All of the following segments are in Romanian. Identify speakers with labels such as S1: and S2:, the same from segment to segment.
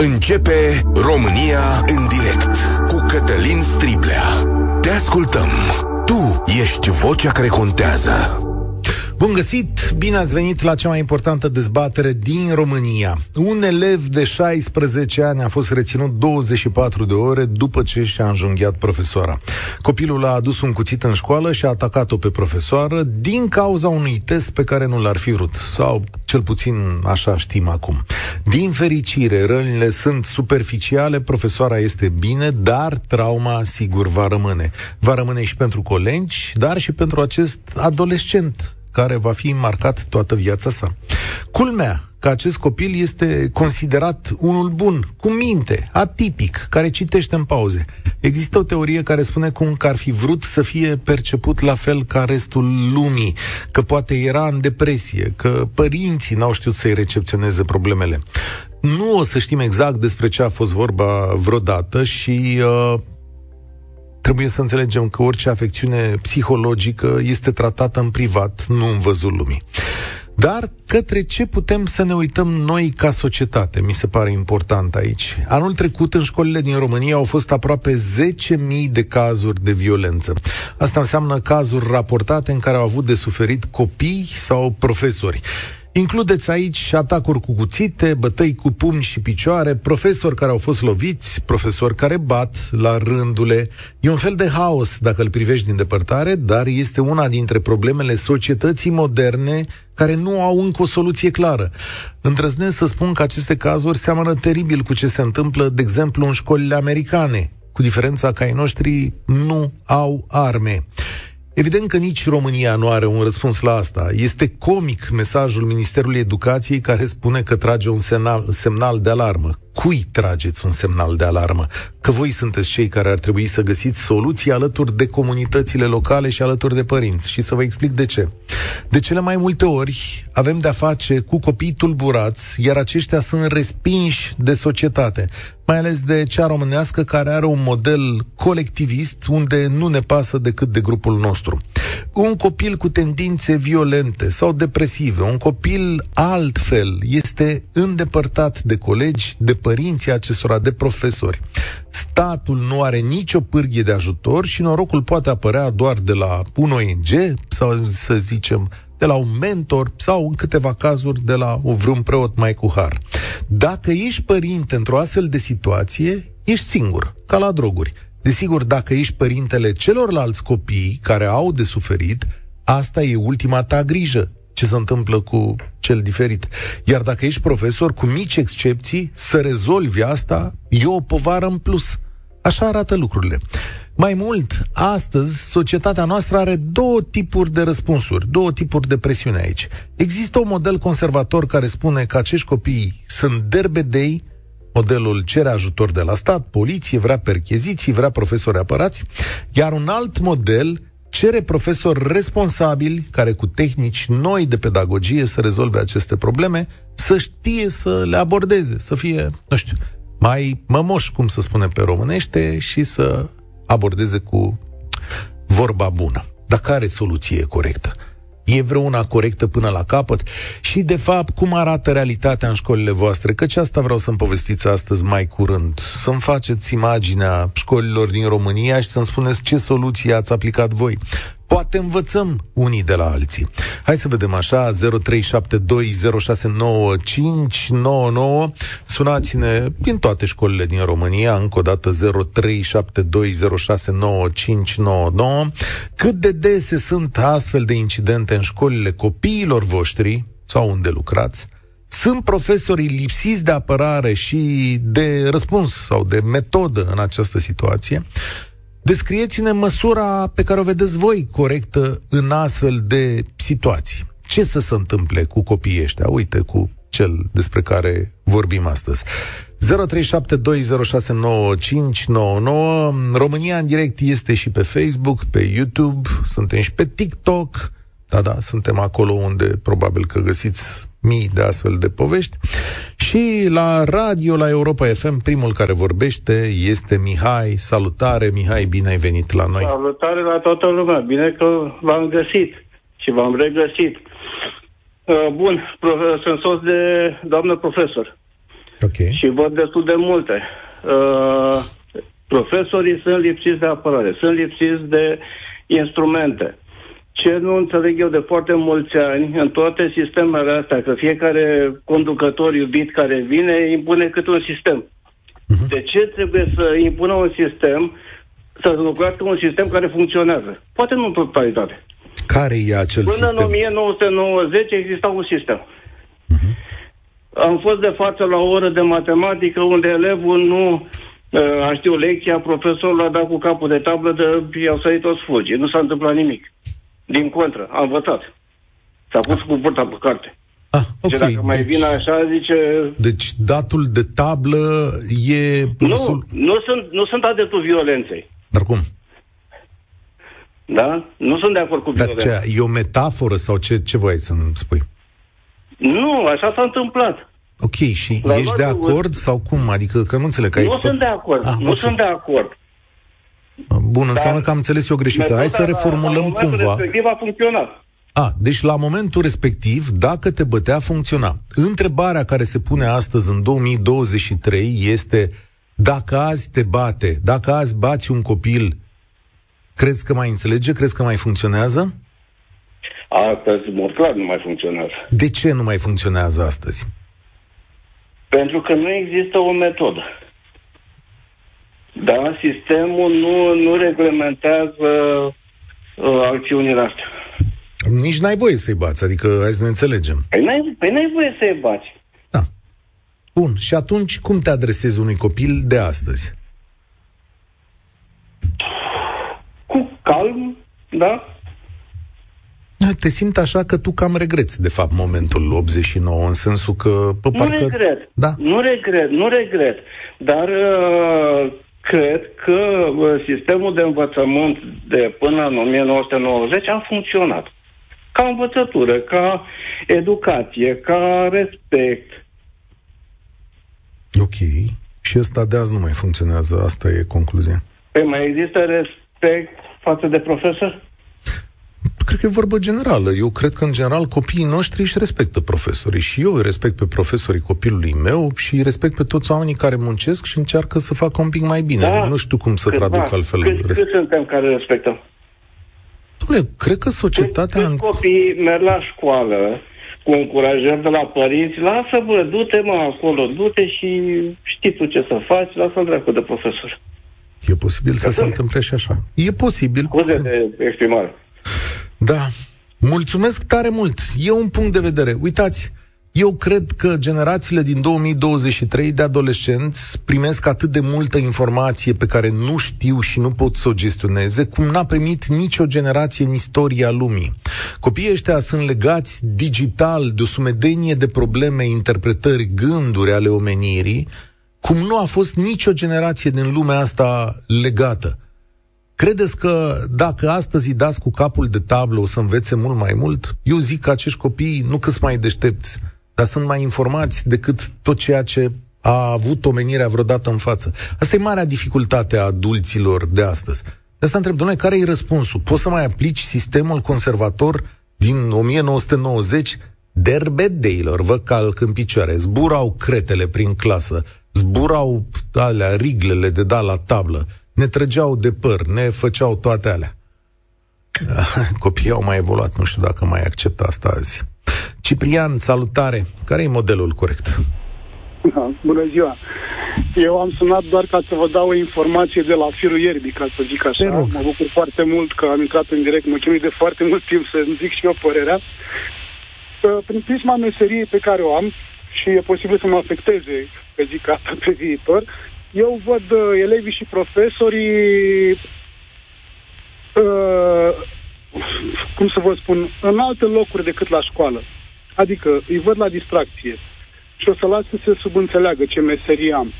S1: Începe România în direct cu Cătălin Striblea. Te ascultăm. Tu ești vocea care contează.
S2: Bun găsit! Bine ați venit la cea mai importantă dezbatere din România. Un elev de 16 ani a fost reținut 24 de ore după ce și-a înjunghiat profesoara. Copilul a adus un cuțit în școală și a atacat-o pe profesoară din cauza unui test pe care nu l-ar fi vrut. Sau cel puțin așa știm acum. Din fericire, rănile sunt superficiale, profesoara este bine, dar trauma sigur va rămâne. Va rămâne și pentru colegi, dar și pentru acest adolescent care va fi marcat toată viața sa. Culmea că acest copil este considerat unul bun, cu minte, atipic, care citește în pauze. Există o teorie care spune cum că ar fi vrut să fie perceput la fel ca restul lumii, că poate era în depresie, că părinții n-au știut să-i recepționeze problemele. Nu o să știm exact despre ce a fost vorba vreodată și uh, trebuie să înțelegem că orice afecțiune psihologică este tratată în privat, nu în văzul lumii. Dar către ce putem să ne uităm noi ca societate, mi se pare important aici. Anul trecut, în școlile din România, au fost aproape 10.000 de cazuri de violență. Asta înseamnă cazuri raportate în care au avut de suferit copii sau profesori. Includeți aici atacuri cu cuțite, bătăi cu pumni și picioare, profesori care au fost loviți, profesori care bat la rândule. E un fel de haos dacă îl privești din depărtare, dar este una dintre problemele societății moderne care nu au încă o soluție clară. Îndrăznesc să spun că aceste cazuri seamănă teribil cu ce se întâmplă, de exemplu, în școlile americane, cu diferența că ai noștri nu au arme. Evident că nici România nu are un răspuns la asta. Este comic mesajul Ministerului Educației care spune că trage un semnal, semnal de alarmă. Cui trageți un semnal de alarmă? Că voi sunteți cei care ar trebui să găsiți soluții alături de comunitățile locale și alături de părinți. Și să vă explic de ce. De cele mai multe ori avem de-a face cu copii tulburați, iar aceștia sunt respinși de societate mai ales de cea românească care are un model colectivist unde nu ne pasă decât de grupul nostru. Un copil cu tendințe violente sau depresive, un copil altfel, este îndepărtat de colegi, de părinții acestora, de profesori. Statul nu are nicio pârghie de ajutor și norocul poate apărea doar de la un ONG sau, să zicem, de la un mentor sau, în câteva cazuri, de la o vreun preot mai cu har. Dacă ești părinte într-o astfel de situație, ești singur, ca la droguri. Desigur, dacă ești părintele celorlalți copii care au de suferit, asta e ultima ta grijă ce se întâmplă cu cel diferit. Iar dacă ești profesor, cu mici excepții, să rezolvi asta e o povară în plus. Așa arată lucrurile. Mai mult, astăzi, societatea noastră are două tipuri de răspunsuri, două tipuri de presiune aici. Există un model conservator care spune că acești copii sunt derbedei, modelul cere ajutor de la stat, poliție, vrea percheziții, vrea profesori apărați, iar un alt model cere profesori responsabili, care cu tehnici noi de pedagogie să rezolve aceste probleme, să știe să le abordeze, să fie, nu știu, mai mămoși, cum să spune pe românește, și să abordeze cu vorba bună. Dar care soluție e corectă? E vreuna corectă până la capăt? Și, de fapt, cum arată realitatea în școlile voastre? Căci asta vreau să-mi povestiți astăzi mai curând. Să-mi faceți imaginea școlilor din România și să-mi spuneți ce soluție ați aplicat voi. Poate învățăm unii de la alții. Hai să vedem așa, 0372069599. Sunați-ne din toate școlile din România, încă o dată 0372069599. Cât de dese sunt astfel de incidente în școlile copiilor voștri sau unde lucrați? Sunt profesorii lipsiți de apărare și de răspuns sau de metodă în această situație? Descrieți-ne măsura pe care o vedeți voi corectă în astfel de situații. Ce să se întâmple cu copiii ăștia? Uite, cu cel despre care vorbim astăzi. 0372069599 România în direct este și pe Facebook, pe YouTube, suntem și pe TikTok. Da, da, suntem acolo unde probabil că găsiți mii de astfel de povești. Și la radio, la Europa FM, primul care vorbește este Mihai. Salutare, Mihai, bine ai venit la noi.
S3: Salutare la toată lumea, bine că v-am găsit și v-am regăsit. Uh, bun, sunt soț de doamnă profesor.
S2: Okay.
S3: Și văd destul de multe. Uh, profesorii sunt lipsiți de apărare, sunt lipsiți de instrumente. Ce nu înțeleg eu de foarte mulți ani, în toate sistemele astea, că fiecare conducător iubit care vine impune câte un sistem. Uh-huh. De ce trebuie să impună un sistem, să înlocuiască un sistem care funcționează? Poate nu în totalitate.
S2: Care e acel
S3: Până
S2: sistem?
S3: în 1990 exista un sistem. Uh-huh. Am fost de față la o oră de matematică unde elevul nu uh, a știut lecția, profesorul a dat cu capul de tablă de i-au sărit toți fulgi. Nu s-a întâmplat nimic. Din contră, am învățat. S-a pus cu burta pe carte.
S2: Ah,
S3: Okay.
S2: ok.
S3: Și dacă mai
S2: deci,
S3: vine așa, zice...
S2: deci datul de tablă e...
S3: Nu,
S2: Pânsul...
S3: nu sunt, nu sunt adeptul violenței.
S2: Dar cum?
S3: Da? Nu sunt de acord cu
S2: Dar
S3: violența.
S2: ce, e o metaforă sau ce, ce voiai să-mi spui?
S3: Nu, așa s-a întâmplat.
S2: Ok, și
S3: La
S2: ești de
S3: luatul-
S2: acord sau cum? Adică că nu înțeleg că
S3: Nu
S2: ai...
S3: sunt de acord.
S2: Ah,
S3: nu
S2: ok.
S3: sunt de acord.
S2: Bun, înseamnă
S3: Dar
S2: că am înțeles eu greșit. Că hai să
S3: Metoda la-
S2: reformulăm
S3: la momentul
S2: cumva.
S3: respectiv a funcționat.
S2: A, deci la momentul respectiv, dacă te bătea, funcționa. Întrebarea care se pune astăzi, în 2023, este dacă azi te bate, dacă azi bați un copil, crezi că mai înțelege, crezi că mai funcționează?
S3: Astăzi, în mod clar, nu mai funcționează.
S2: De ce nu mai funcționează astăzi?
S3: Pentru că nu există o metodă. Da, sistemul nu, nu reglementează uh, acțiunile astea.
S2: Nici n-ai voie să-i bați, adică hai să ne înțelegem.
S3: Păi n-ai, păi n-ai voie să-i bați.
S2: Da. Bun, și atunci cum te adresezi unui copil de astăzi?
S3: Cu calm, da?
S2: Te simt așa că tu cam regreți, de fapt, momentul 89, în sensul că, pe
S3: Nu
S2: parcă...
S3: regret.
S2: Da.
S3: Nu regret, nu regret. Dar uh, cred că uh, sistemul de învățământ de până în 1990 a funcționat. Ca învățătură, ca educație, ca respect.
S2: Ok. Și ăsta de azi nu mai funcționează, asta e concluzia.
S3: Păi mai există respect față de profesor?
S2: Cred că e vorbă generală. Eu cred că, în general, copiii noștri își respectă profesorii. Și eu îi respect pe profesorii copilului meu și îi respect pe toți oamenii care muncesc și încearcă să facă un pic mai bine.
S3: Da.
S2: Nu știu cum să
S3: Câțiva.
S2: traduc altfel.
S3: Cât, cât suntem care respectăm?
S2: Dom'le, cred că societatea...
S3: Câți copii merg la școală cu încurajări de la părinți, lasă bă, du-te mă acolo, du-te și știi tu ce să faci, lasă-l dracu de profesor.
S2: E posibil să se
S3: sunt.
S2: întâmple și așa. E posibil.
S3: Scuze de exprimare.
S2: Da. Mulțumesc tare mult. E un punct de vedere. Uitați, eu cred că generațiile din 2023 de adolescenți primesc atât de multă informație pe care nu știu și nu pot să o gestioneze, cum n-a primit nicio generație în istoria lumii. Copiii ăștia sunt legați digital de o sumedenie de probleme, interpretări, gânduri ale omenirii, cum nu a fost nicio generație din lumea asta legată. Credeți că dacă astăzi îi dați cu capul de tablă o să învețe mult mai mult? Eu zic că acești copii nu că sunt mai deștepți, dar sunt mai informați decât tot ceea ce a avut omenirea vreodată în față. Asta e marea dificultate a adulților de astăzi. De asta întreb, doamne, care e răspunsul? Poți să mai aplici sistemul conservator din 1990? Derbedeilor, vă calc în picioare, zburau cretele prin clasă, zburau alea, riglele de da la tablă, ne trăgeau de păr, ne făceau toate alea. Copiii au mai evoluat, nu știu dacă mai acceptă asta azi. Ciprian, salutare! Care e modelul corect?
S4: Da, bună ziua! Eu am sunat doar ca să vă dau o informație de la firul ierbii, ca să zic
S2: Te
S4: așa.
S2: rog.
S4: Mă bucur foarte mult că am intrat în direct, mă chinui de foarte mult timp să-mi zic și eu părerea. Uh, Prin prisma meseriei pe care o am, și e posibil să mă afecteze, că zic asta pe viitor, eu văd uh, elevii și profesorii uh, cum să vă spun, în alte locuri decât la școală. Adică îi văd la distracție și o să las să se subînțeleagă ce meserie am.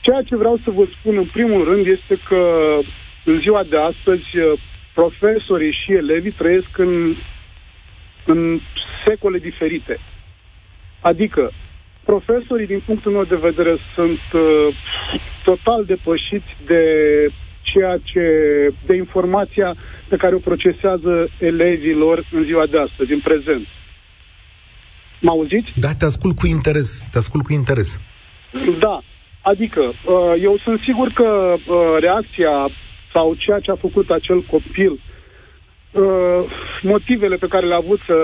S4: Ceea ce vreau să vă spun în primul rând este că în ziua de astăzi profesorii și elevii trăiesc în, în secole diferite. Adică profesorii, din punctul meu de vedere, sunt uh, total depășiți de ceea ce, de informația pe care o procesează elevilor în ziua de astăzi, în prezent. Mă auziți?
S2: Da, te ascult cu interes. Te ascult cu interes.
S4: Da, adică uh, eu sunt sigur că uh, reacția sau ceea ce a făcut acel copil, uh, motivele pe care le-a avut să,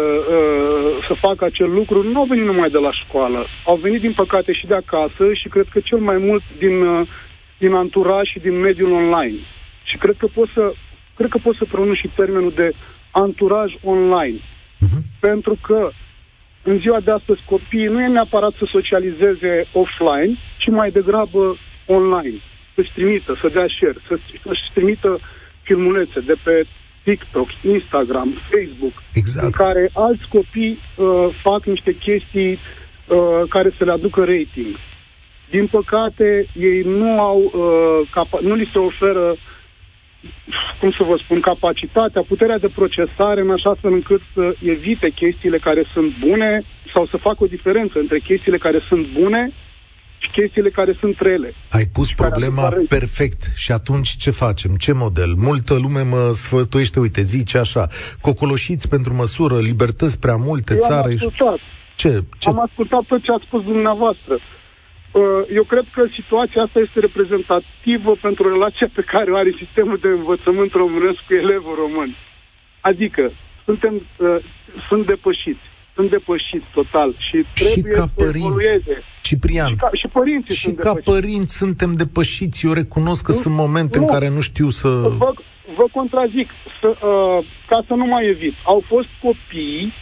S4: să facă acel lucru, nu au venit numai de la școală. Au venit, din păcate, și de acasă și cred că cel mai mult din, din anturaj și din mediul online. Și cred că pot să, cred că pot să pronunț și termenul de anturaj online. Uh-huh. Pentru că în ziua de astăzi copiii nu e neapărat să socializeze offline, ci mai degrabă online. Să-și trimită, să dea share, să, să-și trimită filmulețe de pe TikTok, Instagram, Facebook,
S2: exact.
S4: în care alți copii uh, fac niște chestii uh, care să le aducă rating. Din păcate, ei nu au, uh, capa- nu li se oferă uh, cum să vă spun, capacitatea, puterea de procesare în așa fel încât să evite chestiile care sunt bune sau să facă o diferență între chestiile care sunt bune și chestiile care sunt rele.
S2: Ai pus problema perfect. Și atunci ce facem? Ce model? Multă lume mă sfătuiește, uite, zice așa, cocoloșiți pentru măsură, libertăți prea multe,
S4: Eu
S2: țară...
S4: Am ascultat.
S2: Ce? ce?
S4: Am ascultat tot ce a spus dumneavoastră. Uh, eu cred că situația asta este reprezentativă pentru relația pe care o are sistemul de învățământ românesc cu elevul român. Adică, suntem, uh, sunt depășiți. Sunt depășiți total și trebuie
S2: și ca
S4: să
S2: părinți,
S4: evolueze.
S2: Ciprian,
S4: și, ca, și părinții
S2: și
S4: sunt
S2: ca
S4: depășiți.
S2: părinți suntem depășiți. Eu recunosc că
S4: Nu,
S2: sunt momente
S4: nu.
S2: în care nu știu să...
S4: Vă, vă contrazic, să, uh, ca să nu mai evit. Au fost copii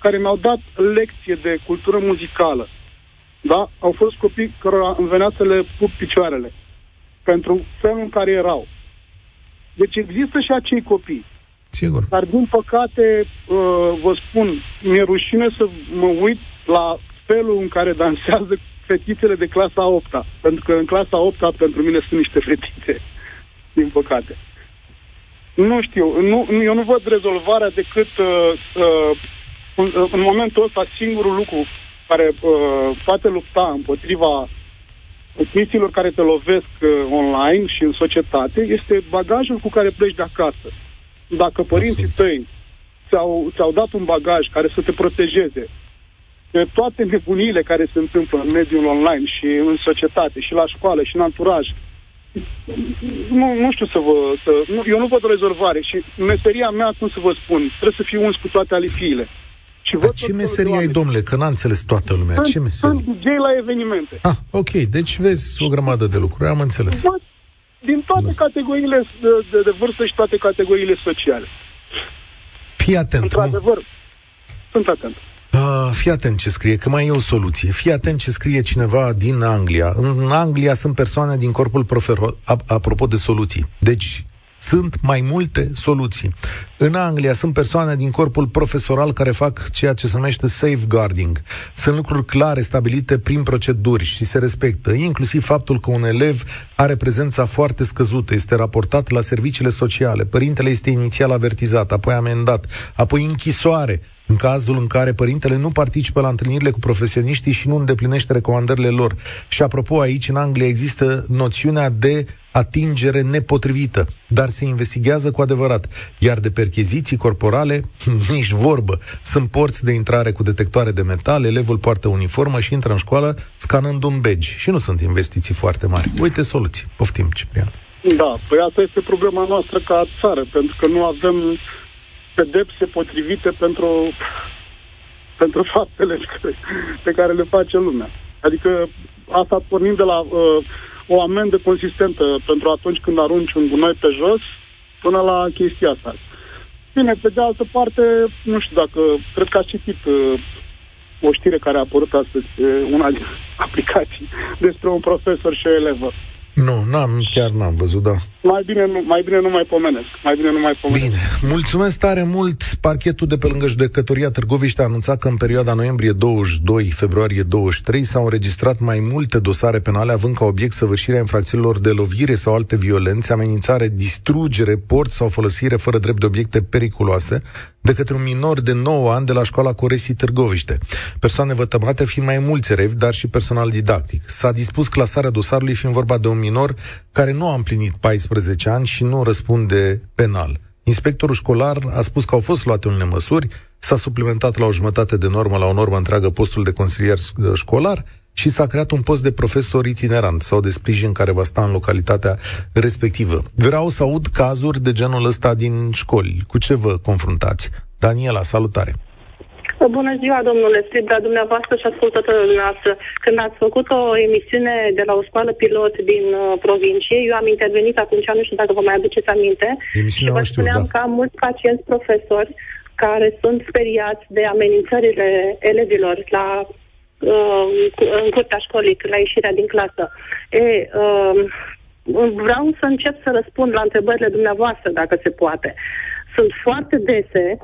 S4: care mi-au dat lecție de cultură muzicală da? Au fost copii care îmi venea să le pup picioarele pentru felul în care erau. Deci există și acei copii.
S2: Sigur.
S4: Dar, din păcate, uh, vă spun, mi-e rușine să mă uit la felul în care dansează fetițele de clasa 8 Pentru că în clasa 8 pentru mine sunt niște fetițe, din păcate. Nu știu, nu, eu nu văd rezolvarea decât uh, uh, în momentul ăsta singurul lucru care uh, poate lupta împotriva chestiilor care te lovesc uh, online și în societate este bagajul cu care pleci de acasă. Dacă părinții tăi ți-au, ți-au dat un bagaj care să te protejeze de toate nebunile care se întâmplă în mediul online și în societate și la școală și în anturaj, nu, nu știu să vă... Să, nu, eu nu văd o rezolvare și meseria mea, cum să vă spun, trebuie să fiu uns cu toate alifiile.
S2: Și Dar ce meserie ai, domnule? Că n-a înțeles toată lumea.
S4: Sunt,
S2: ce meserie?
S4: Sunt gay la evenimente.
S2: Ah, ok. Deci vezi o grămadă de lucruri. Am înțeles.
S4: Da, din toate da. categoriile de, de, de vârstă și toate categoriile sociale.
S2: Fii atent.
S4: Într-adevăr, mă... sunt atent.
S2: Uh, fii atent ce scrie, că mai e o soluție. Fii atent ce scrie cineva din Anglia. În Anglia sunt persoane din corpul profesor. Apropo de soluții. Deci, sunt mai multe soluții. În Anglia sunt persoane din corpul profesoral care fac ceea ce se numește safeguarding. Sunt lucruri clare stabilite prin proceduri și se respectă, inclusiv faptul că un elev are prezența foarte scăzută, este raportat la serviciile sociale, părintele este inițial avertizat, apoi amendat, apoi închisoare, în cazul în care părintele nu participă la întâlnirile cu profesioniștii și nu îndeplinește recomandările lor. Și apropo, aici în Anglia există noțiunea de atingere nepotrivită, dar se investigează cu adevărat. Iar de percheziții corporale, nici vorbă. Sunt porți de intrare cu detectoare de metal, elevul poartă uniformă și intră în școală scanând un badge. Și nu sunt investiții foarte mari. Uite soluții. Poftim, Ciprian.
S4: Da, păi asta este problema noastră ca țară, pentru că nu avem pedepse potrivite pentru, pentru faptele pe care le face lumea. Adică asta pornind de la uh, o amendă consistentă pentru atunci când arunci un gunoi pe jos, până la chestia asta. Bine, pe de altă parte, nu știu dacă, cred că ați citit uh, o știre care a apărut astăzi pe una din aplicații despre un profesor și o elevă.
S2: Nu, n-am, chiar n-am văzut, da.
S4: Mai bine, nu, mai bine nu mai pomenesc. Mai bine nu mai pomenesc.
S2: Bine, mulțumesc tare mult. Parchetul de pe lângă judecătoria Târgoviște a anunțat că în perioada noiembrie 22-februarie 23 s-au înregistrat mai multe dosare penale având ca obiect săvârșirea infracțiunilor de lovire sau alte violențe, amenințare, distrugere, port sau folosire fără drept de obiecte periculoase, de către un minor de 9 ani de la școala Coresii Târgoviște. Persoane vătămate fiind mai mulți elevi, dar și personal didactic. S-a dispus clasarea dosarului fiind vorba de un minor care nu a împlinit 14 ani și nu răspunde penal. Inspectorul școlar a spus că au fost luate unele măsuri, s-a suplimentat la o jumătate de normă la o normă întreagă postul de consilier școlar, și s-a creat un post de profesor itinerant sau de sprijin care va sta în localitatea respectivă. Vreau să aud cazuri de genul ăsta din școli. Cu ce vă confruntați? Daniela, salutare!
S5: Bună ziua, domnule Stribda, dumneavoastră și ascultătorul dumneavoastră. Când ați făcut o emisiune de la o școală pilot din uh, provincie, eu am intervenit atunci, nu știu dacă vă mai aduceți aminte,
S2: Emisiunea
S5: și vă
S2: știu,
S5: spuneam
S2: da.
S5: că am mulți pacienți profesori care sunt speriați de amenințările elevilor la uh, în curtea școlii, la ieșirea din clasă. E, uh, vreau să încep să răspund la întrebările dumneavoastră, dacă se poate. Sunt foarte dese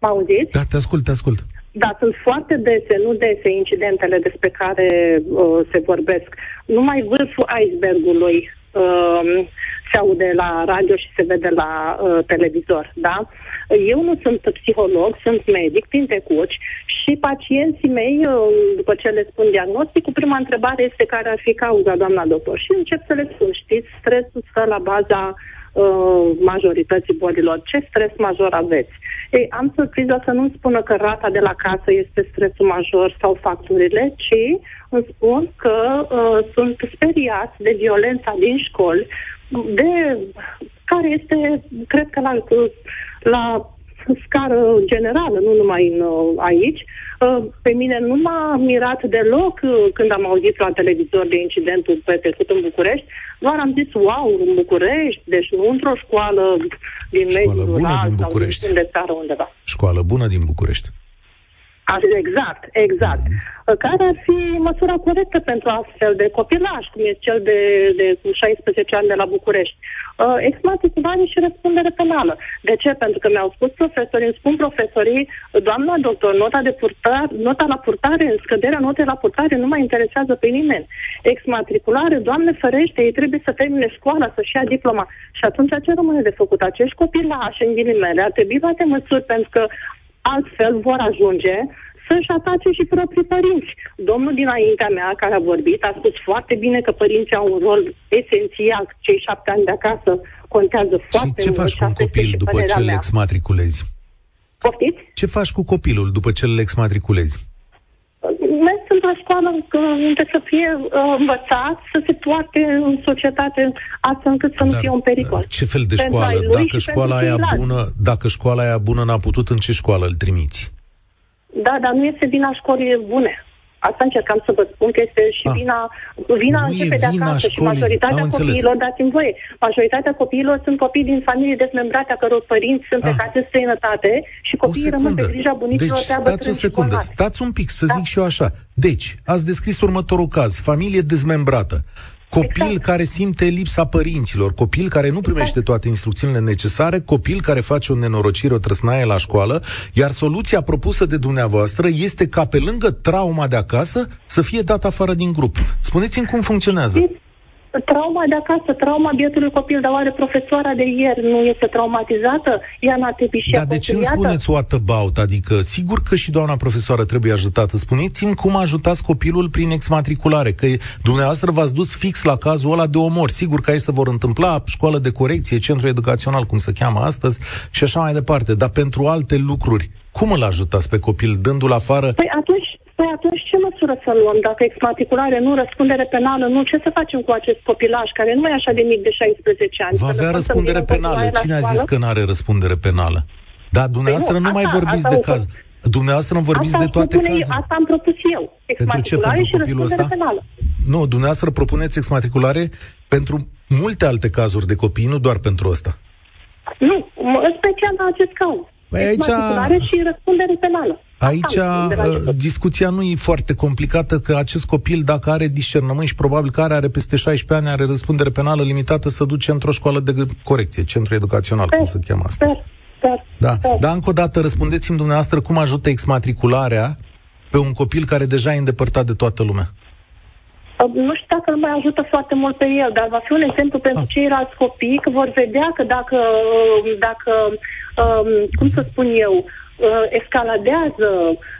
S5: Mă auziți?
S2: Da, te ascult, te ascult.
S5: Da, sunt foarte dese, nu dese, incidentele despre care uh, se vorbesc. Numai vârful icebergului uh, se aude la radio și se vede la uh, televizor, da? Eu nu sunt psiholog, sunt medic prin tecuci și pacienții mei, uh, după ce le spun diagnosticul, prima întrebare este care ar fi cauza, doamna doctor. Și încep să le spun, știți, stresul stă la baza uh, majorității bolilor. Ce stres major aveți? Ei, am surpriză să nu spună că rata de la casă este stresul major sau facturile, ci îmi spun că uh, sunt speriați de violența din școli, de care este, cred că la, la scară generală, nu numai în, uh, aici. Uh, pe mine nu m-a mirat deloc uh, când am auzit la televizor de incidentul petrecut în București. Doar am zis, wow, în București, deci nu într-o școală din
S2: Școală
S5: mediul
S2: bună
S5: rural
S2: din
S5: sau
S2: București.
S5: din de țară undeva.
S2: Școală bună din București.
S5: Așa, Exact, exact. Care ar fi măsura corectă pentru astfel de copilaj, cum e cel de, de 16 ani de la București? Uh, exmatriculare și răspundere penală. De ce? Pentru că mi-au spus profesorii, îmi spun profesorii, doamna doctor, nota, de purtare, nota la purtare, scăderea notei la purtare nu mai interesează pe nimeni. Exmatriculare, doamne ferește, ei trebuie să termine școala, să-și ia diploma. Și atunci ce rămâne de făcut? Acești copilași, în ghilimele, ar trebui luate măsuri pentru că altfel vor ajunge să-și atace și proprii părinți. Domnul dinaintea mea, care a vorbit, a spus foarte bine că părinții au un rol esențial. Cei șapte ani de acasă contează foarte
S2: și ce
S5: mult.
S2: faci
S5: și
S2: cu un
S5: asta este
S2: copil
S5: și
S2: după
S5: părerea
S2: ce îl
S5: mea.
S2: exmatriculezi?
S5: Poftiți?
S2: Ce faci cu copilul după ce îl exmatriculezi?
S5: Mers într-o școală că unde să fie uh, învățat, să se poarte în societate, astfel încât să nu
S2: Dar,
S5: fie un pericol.
S2: Ce fel de
S5: Pentru
S2: școală?
S5: ai lui
S2: Dacă
S5: și
S2: școala
S5: pentru
S2: aia
S5: ceilalți.
S2: bună, dacă școala aia bună n-a putut, în ce școală îl trimiți?
S5: Da, dar nu este vina școlii bune. Asta încercam să vă spun că este și
S2: Ah.
S5: vina, vina
S2: Nu
S5: începe
S2: e
S5: de
S2: vina
S5: acasă și
S2: școlii.
S5: majoritatea
S2: Am înțeles.
S5: copiilor, dați-mi voie, majoritatea copiilor sunt copii din familii dezmembrate, a căror părinți sunt
S2: Ah.
S5: plecați în străinătate și
S2: O
S5: copiii rămân pe
S2: secundă.
S5: grija bunicilor
S2: Deci,
S5: de
S2: stați o secundă, stați un pic, să zic și eu așa. Deci, ați descris următorul caz. Familie dezmembrată. Copil
S5: Exact.
S2: care simte lipsa părinților, copil care nu primește toate instrucțiunile necesare, copil care face o nenorocire, o trăsnaie la școală, iar soluția propusă de dumneavoastră este ca pe lângă trauma de acasă să fie dat afară din grup. Spuneți-mi cum funcționează.
S5: Trauma de acasă, trauma bietului copil, dar oare profesoara de ieri nu este traumatizată? Ea n-a trebuit și
S2: Dar
S5: ea
S2: de ce îmi
S5: conciliată?
S2: spuneți what about? Adică, sigur că și doamna profesoară trebuie ajutată. Spuneți-mi cum ajutați copilul prin exmatriculare, că dumneavoastră v-ați dus fix la cazul ăla de omor. Sigur că aici se vor întâmpla școală de corecție, centru educațional, cum se cheamă astăzi, și așa mai departe. Dar pentru alte lucruri, cum îl ajutați pe copil, dându-l afară?
S5: Păi atunci, păi atunci ce măsură să luăm? Dacă exmatriculare nu, răspundere penală nu, ce să facem cu acest copilaj care nu e așa de mic de 16 ani?
S2: Va
S5: Să
S2: avea
S5: lăsăm să
S2: răspundere
S5: vină în
S2: penală.
S5: continuare la
S2: Cine a
S5: școală?
S2: zis că nu are răspundere penală? Da, dumneavoastră
S5: Păi nu,
S2: nu mai
S5: asta-
S2: vorbiți
S5: asta
S2: de
S5: o-
S2: caz. Dumneavoastră nu vorbiți
S5: asta
S2: de toate
S5: propune eu,
S2: cazurile.
S5: Asta am propus eu.
S2: ce?
S5: Exmatriculare
S2: Pentru
S5: și
S2: copilul
S5: răspundere
S2: ăsta?
S5: penală.
S2: Nu, dumneavoastră propuneți exmatriculare pentru multe alte cazuri de copii, nu doar pentru ăsta.
S5: Nu, m- în special la acest caz.
S2: Păi aici-
S5: Exmatriculare și răspundere penală. Asta
S2: Aici
S5: am spus de la
S2: uh,
S5: început.
S2: discuția nu e foarte complicată, că acest copil, dacă are discernământ și probabil că are, are peste 16 ani, are răspundere penală limitată, să duce într-o școală de corecție, centru educațional, cum se cheamă astăzi.
S5: Sper, sper,
S2: Da,
S5: sper.
S2: dar încă o dată răspundeți-mi dumneavoastră cum ajută exmatricularea pe un copil care deja e îndepărtat de toată lumea.
S5: Uh, Nu știu dacă îl mai ajută foarte mult pe el, dar va fi un exemplu pentru
S2: Ah.
S5: ceilalți copii că vor vedea că dacă, uh, dacă um, cum să spun eu, uh, escaladează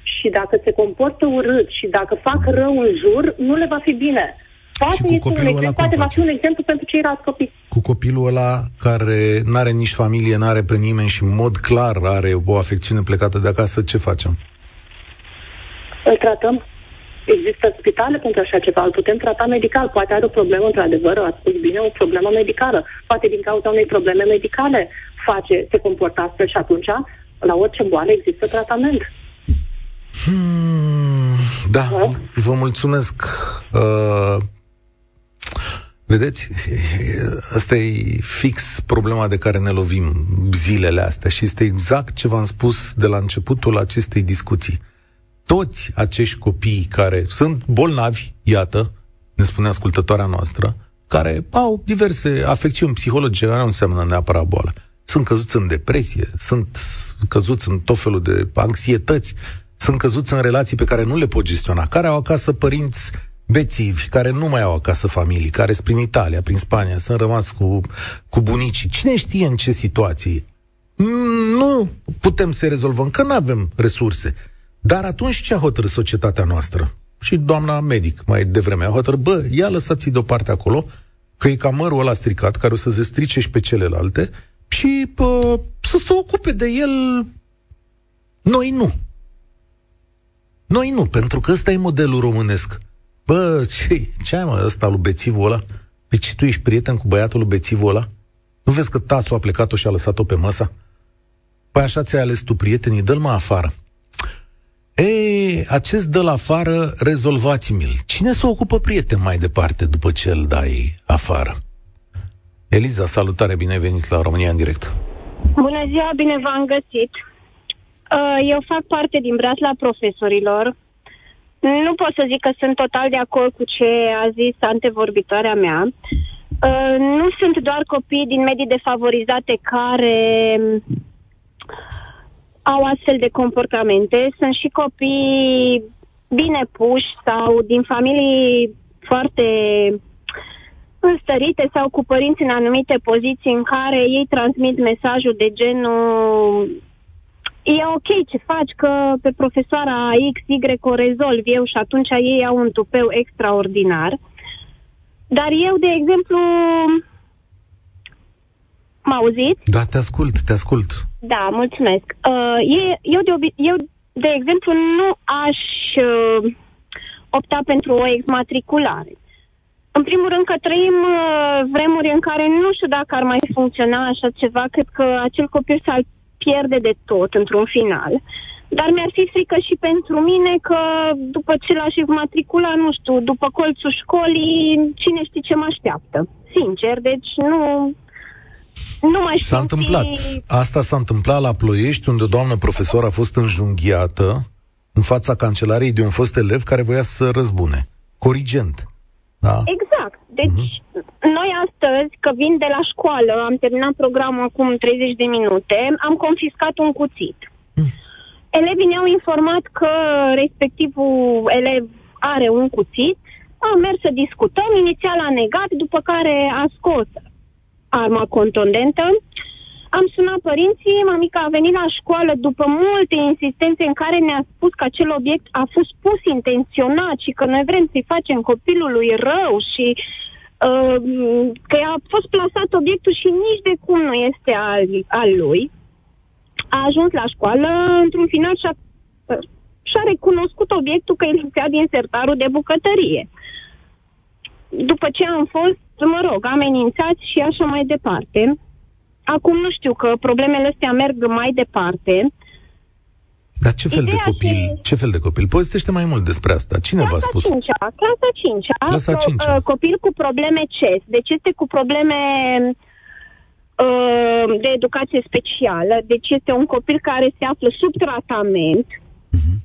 S5: și dacă se comportă urât și dacă fac rău în jur, nu le va fi bine. Poate
S2: Și cu
S5: este un
S2: copilul ăla
S5: exemplu,
S2: cum
S5: poate va
S2: face?
S5: fi un exemplu pentru ceilalți copii.
S2: Cu copilul ăla care n-are nici familie, n-are pe nimeni și în mod clar are o afecțiune plecată de acasă, ce facem?
S5: Îl tratăm. Există spitale pentru așa ceva, îl putem trata medical. Poate are o problemă, într-adevăr, a spus bine, o problemă medicală. Poate din cauza unei probleme medicale face, se comportă astfel și atunci la orice boală există tratament.
S2: Hmm, da, da, vă mulțumesc. Uh, vedeți, asta e fix problema de care ne lovim zilele astea și este exact ce v-am spus de la începutul acestei discuții. Toți acești copii care sunt bolnavi, iată, ne spune ascultătoarea noastră, care au diverse afecțiuni psihologice, care nu înseamnă neapărat boală. Sunt căzuți în depresie, sunt căzuți în tot felul de anxietăți, sunt căzuți în relații pe care nu le pot gestiona, care au acasă părinți bețivi, care nu mai au acasă familii, care sunt prin Italia, prin Spania, sunt rămas cu, cu bunicii. Cine știe în ce situații? Nu putem să rezolvăm, că nu avem resurse. Dar atunci ce a hotărât societatea noastră? Și doamna medic mai devreme a hotărât, bă, ia lăsați deoparte acolo, că e ca mărul ăla stricat, care o să se strice și pe celelalte, și bă, să se ocupe de el noi nu. Noi nu, pentru că ăsta e modelul românesc. Bă, ce, ce ai mă ăsta lui bețivul ăla? Păi ce tu ești prieten cu băiatul lui bețivul ăla? Nu vezi că tasul a plecat-o și a lăsat-o pe masă? Păi așa ți-ai ales tu prietenii, dă-l mă afară. Ei, acest dă la afară, rezolvați-mi-l. Cine se ocupă prieten mai departe după ce îl dai afară? Eliza, salutare, bine ai venit la România în direct.
S6: Bună ziua, bine v-am găsit. Uh, eu fac parte din la profesorilor. Nu pot să zic că sunt total de acord cu ce a zis antevorbitoarea mea. Uh, nu sunt doar copii din medii defavorizate care au astfel de comportamente. Sunt și copii bine puși sau din familii foarte înstărite sau cu părinți în anumite poziții în care ei transmit mesajul de genul e ok ce faci, că pe profesoara X, Y o rezolv eu și atunci ei au un tupeu extraordinar. Dar eu, de exemplu, mă auziți?
S2: Da, te ascult, te ascult.
S6: Da, mulțumesc. Uh, e, eu, de obi- eu, de exemplu, nu aș uh, opta pentru o exmatriculare. În primul rând că trăim uh, vremuri în care nu știu dacă ar mai funcționa așa ceva, cred că acel copil s-ar pierde de tot într-un final. Dar mi-ar fi frică și pentru mine că după ce l-aș matricula, nu știu, după colțul școlii, cine știe ce mă așteaptă. Sincer, deci nu, nu mai
S2: știu. S-a întâmplat. Asta s-a întâmplat la Ploiești, unde o doamnă profesor a fost înjunghiată în fața cancelariei de un fost elev care voia să răzbune. Corigent. Da?
S6: Exact. Deci, uh-huh. noi astăzi, că vin de la școală, am terminat programul acum 30 de minute, am confiscat un cuțit. Uh-huh. Elevii ne-au informat că respectivul elev are un cuțit, am mers să discutăm, inițial a negat, după care a scos arma contundentă, am sunat părinții, mamica a venit la școală după multe insistențe în care ne-a spus că acel obiect a fost pus intenționat și că noi vrem să-i facem copilului rău și uh, că a fost plasat obiectul și nici de cum nu este al, al lui. A ajuns la școală, într-un final și-a, și-a recunoscut obiectul că îl lipsea din sertarul de bucătărie. După ce am fost, mă rog, amenințați și așa mai departe. Acum nu știu că problemele astea merg mai departe.
S2: Dar ce fel Ideea de copil? Și... Ce fel de copil? Povestește mai mult despre asta. Cine
S6: clasa
S2: v-a spus?
S6: 5 clasa 5
S2: Clasa 5 uh,
S6: Copil cu probleme CES. Deci este cu probleme uh, de educație specială. Deci este un copil care se află sub tratament. Uh-huh.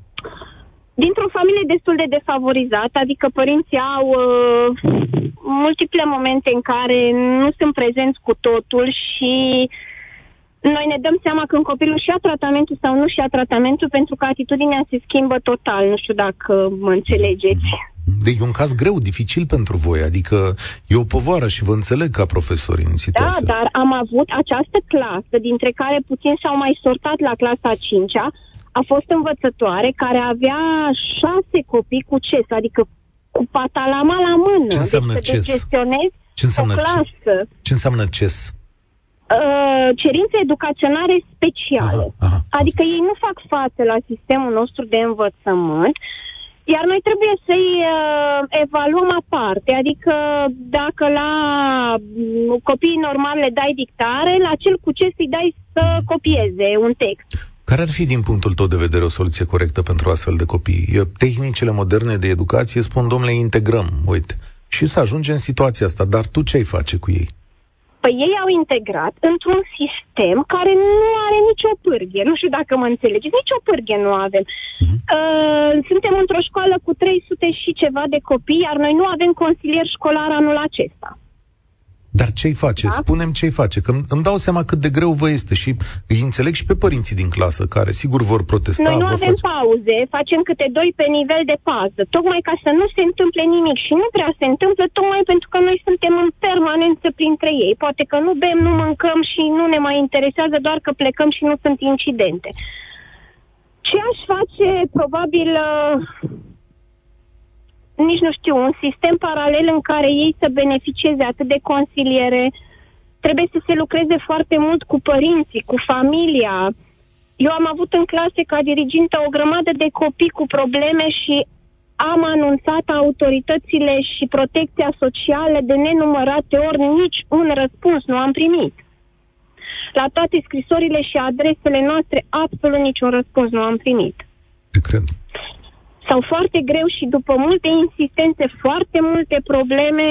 S6: Dintr-o familie destul de defavorizată, adică părinții au uh, multiple momente în care nu sunt prezenți cu totul și noi ne dăm seama când copilul și-a tratamentul sau nu și-a tratamentul pentru că atitudinea se schimbă total. Nu știu dacă mă înțelegeți.
S2: Deci e un caz greu, dificil pentru voi, adică e o povară și vă înțeleg ca profesori în situația.
S6: Da, dar am avut această clasă, dintre care puțin s-au mai sortat la clasa a 5-a, a fost învățătoare care avea șase copii cu CES, adică cu patalama la mână.
S2: Ce înseamnă
S6: deci
S2: CES? Ce înseamnă
S6: o clasă.
S2: Ce, ce înseamnă CES?
S6: Uh, cerințe educaționale speciale.
S2: Aha, aha.
S6: Adică ei nu fac față la sistemul nostru de învățământ, Iar noi trebuie să-i uh, evaluăm aparte, adică dacă la uh, copiii normali le dai dictare, la cel cu ce să-i dai să copieze un text.
S2: Care ar fi, din punctul tău de vedere, o soluție corectă pentru astfel de copii? Tehnicile moderne de educație spun, domnule, integrăm, uite, și să ajungem în situația asta, dar tu ce ai face cu ei?
S6: Păi ei au integrat într-un sistem care nu are nicio pârghie. Nu știu dacă mă înțelegeți, nicio pârghie nu avem. Uh-huh. Uh, suntem într-o școală cu 300 și ceva de copii, iar noi nu avem consilier școlar anul acesta.
S2: Dar ce-i face? Da? Spunem ce-i face, că îmi dau seama cât de greu vă este și îi înțeleg și pe părinții din clasă, care sigur vor protesta.
S6: Noi nu avem face... pauze, facem câte doi pe nivel de pază, tocmai ca să nu se întâmple nimic și nu prea se întâmplă, tocmai pentru că noi suntem în permanență printre ei. Poate că nu bem, nu mâncăm și nu ne mai interesează, doar că plecăm și nu sunt incidente. Ce aș face, probabil, uh, nici nu știu, un sistem paralel în care ei să beneficieze atât de consiliere, trebuie să se lucreze foarte mult cu părinții, cu familia. Eu am avut în clase ca dirigintă o grămadă de copii cu probleme și am anunțat autoritățile și protecția socială de nenumărate ori, nici un răspuns nu am primit. La toate scrisorile și adresele noastre, absolut niciun răspuns nu am primit.
S2: Cred
S6: sau foarte greu și după multe insistențe, foarte multe probleme.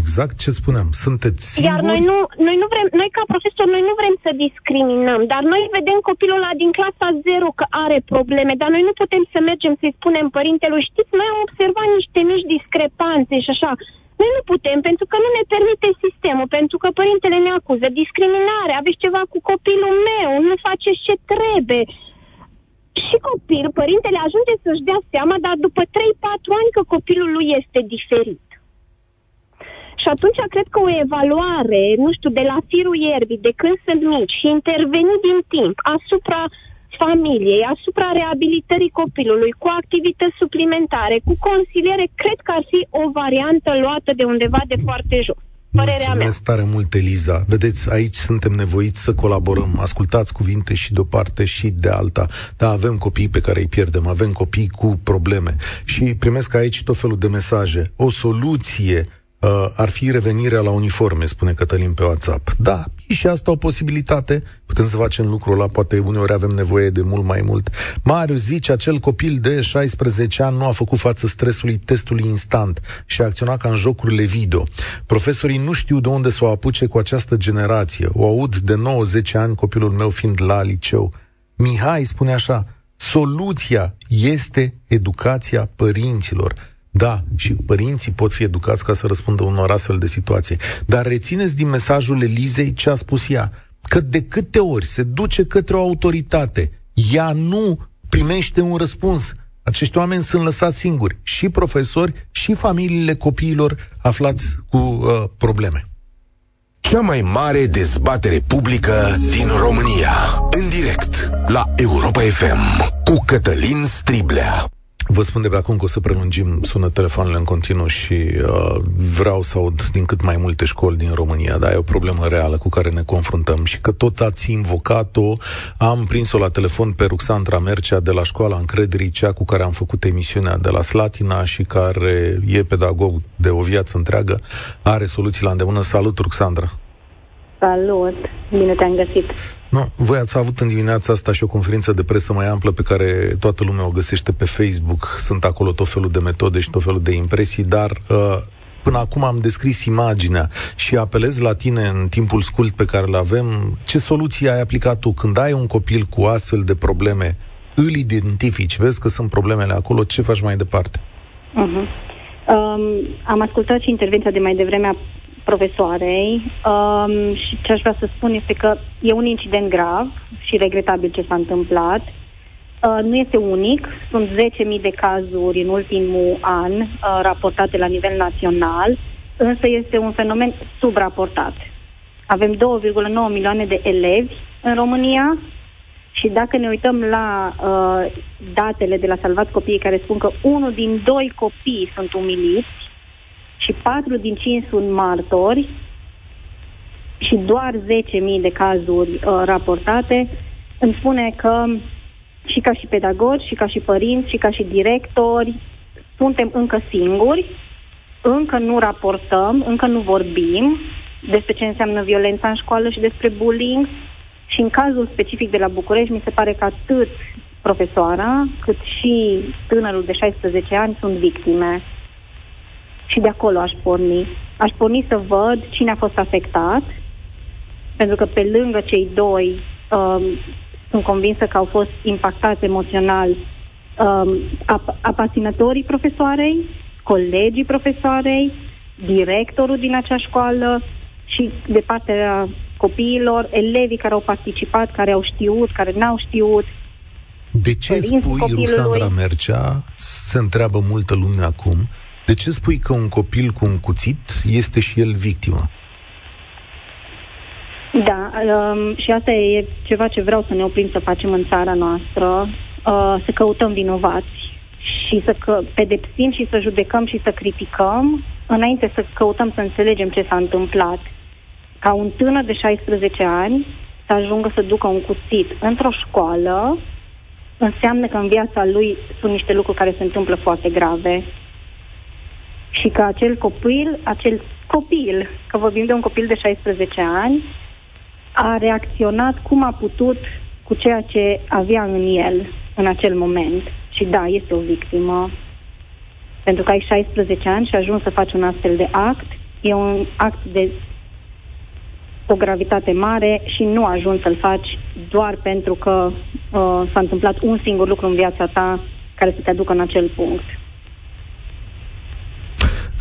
S2: Exact ce spuneam. Sunteți singuri?
S6: Iar noi nu, noi nu vrem, noi ca profesor, noi nu vrem să discriminăm, dar noi vedem copilul ăla din clasa 0 că are probleme, dar noi nu putem să mergem să-i spunem părintelui, știți, noi am observat niște mici discrepanțe și așa. Noi nu putem, pentru că nu ne permite sistemul, pentru că părintele ne acuză discriminare, aveți ceva cu copilul meu, nu faceți ce trebuie și copil, părintele ajunge să-și dea seama, dar după 3-4 ani că copilul lui este diferit. Și atunci cred că o evaluare, nu știu, de la firul ierbii, de când sunt mici și interveni din timp asupra familiei, asupra reabilitării copilului, cu activități suplimentare, cu consiliere, cred că ar fi o variantă luată de undeva de foarte jos. Părerea
S2: Mulțumesc mea. tare mult, Eliza. Vedeți, aici suntem nevoiți să colaborăm. Ascultați cuvinte și de o parte și de alta. Da, avem copii pe care îi pierdem, avem copii cu probleme. Și primesc aici tot felul de mesaje. O soluție uh, ar fi revenirea la uniforme, spune Cătălin pe WhatsApp. Da, e și asta o posibilitate. Putem să facem lucrul ăla, poate uneori avem nevoie de mult mai mult. Marius zice, acel copil de 16 ani nu a făcut față stresului testului instant și a acționat ca în jocurile video. Profesorii nu știu de unde să o apuce cu această generație. O aud de 9-10 ani, copilul meu fiind la liceu. Mihai spune așa, soluția este educația părinților. Da, și părinții pot fi educați ca să răspundă unor astfel de situații. Dar rețineți din mesajul Elizei ce a spus ea, că de câte ori se duce către o autoritate, ea nu primește un răspuns. Acești oameni sunt lăsați singuri, și profesori, și familiile copiilor aflați cu uh, probleme.
S1: Cea mai mare dezbatere publică din România, în direct, la Europa FM, cu Cătălin Striblea.
S2: Vă spun de pe acum că o să prelungim, sună telefoanele în continuu și uh, vreau să aud din cât mai multe școli din România, dar e o problemă reală cu care ne confruntăm și că tot ați invocat-o. Am prins-o la telefon pe Ruxandra Mercea de la școala încrederii, cea cu care am făcut emisiunea de la Slatina și care e pedagog de o viață întreagă, are soluții la îndemână. Salut, Ruxandra!
S7: Salut! Bine te-am găsit!
S2: No, voi ați avut în dimineața asta și o conferință de presă mai amplă pe care toată lumea o găsește pe Facebook. Sunt acolo tot felul de metode și tot felul de impresii, dar uh, până acum am descris imaginea și apelez la tine în timpul scurt pe care îl avem. Ce soluție ai aplicat tu când ai un copil cu astfel de probleme? Îl identifici, vezi că sunt problemele acolo, ce faci mai departe?
S7: Uh-huh. Um, am ascultat și intervenția de mai devreme a profesoarei um, și ce aș vrea să spun este că e un incident grav și regretabil ce s-a întâmplat. Uh, nu este unic, sunt 10.000 de cazuri în ultimul an uh, raportate la nivel național, însă este un fenomen subraportat. Avem 2,9 milioane de elevi în România și dacă ne uităm la uh, datele de la Salvat Copiii care spun că unul din doi copii sunt umiliți, și 4 din 5 sunt martori și doar 10.000 de cazuri uh, raportate, îmi spune că și ca și pedagogi, și ca și părinți, și ca și directori, suntem încă singuri, încă nu raportăm, încă nu vorbim despre ce înseamnă violența în școală și despre bullying. Și în cazul specific de la București, mi se pare că atât profesoara, cât și tânărul de 16 ani sunt victime. Și de acolo aș porni. Aș porni să văd cine a fost afectat, pentru că pe lângă cei doi um, sunt convinsă că au fost impactați emoțional um, ap- apasionatorii profesoarei, colegii profesoarei, directorul din acea școală și de partea copiilor, elevii care au participat, care au știut, care n-au știut.
S2: De ce spui, copilului? Ruxandra Mercea, se întreabă multă lume acum, de ce spui că un copil cu un cuțit este și el victimă?
S7: Da, um, și asta e ceva ce vreau să ne oprim să facem în țara noastră, uh, să căutăm vinovați și să că, pedepsim și să judecăm și să criticăm, înainte să căutăm să înțelegem ce s-a întâmplat. Ca un tânăr de 16 ani să ajungă să ducă un cuțit într-o școală, înseamnă că în viața lui sunt niște lucruri care se întâmplă foarte grave. Și că acel copil, acel copil, că vorbim de un copil de 16 ani, a reacționat cum a putut cu ceea ce avea în el în acel moment. Și da, este o victimă. Pentru că ai 16 ani și ajungi să faci un astfel de act, e un act de o gravitate mare și nu ajungi să-l faci doar pentru că uh, s-a întâmplat un singur lucru în viața ta care să te aducă în acel punct.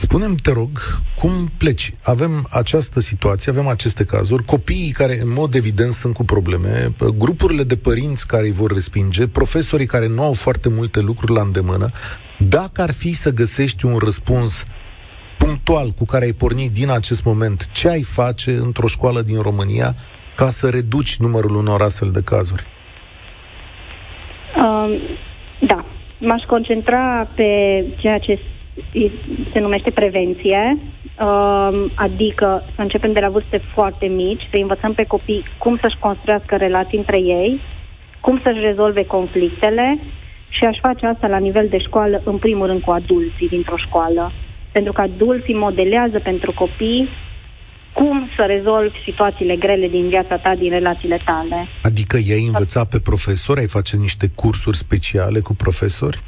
S2: Spunem, te rog, cum pleci? Avem această situație, avem aceste cazuri, copiii care în mod evident sunt cu probleme, grupurile de părinți care îi vor respinge, profesorii care nu au foarte multe lucruri la îndemână. Dacă ar fi să găsești un răspuns punctual cu care ai pornit din acest moment, ce ai face într-o școală din România ca să reduci numărul unor astfel de cazuri?
S7: Um, da, m-aș concentra pe ceea ce se numește prevenție, um, adică să începem de la vârste foarte mici, să învățăm pe copii cum să-și construiască relații între ei, cum să-și rezolve conflictele și aș face asta la nivel de școală, în primul rând cu adulții dintr-o școală. Pentru că adulții modelează pentru copii cum să rezolvi situațiile grele din viața ta, din relațiile tale.
S2: Adică ei învăța pe profesori, ai face niște cursuri speciale cu profesori?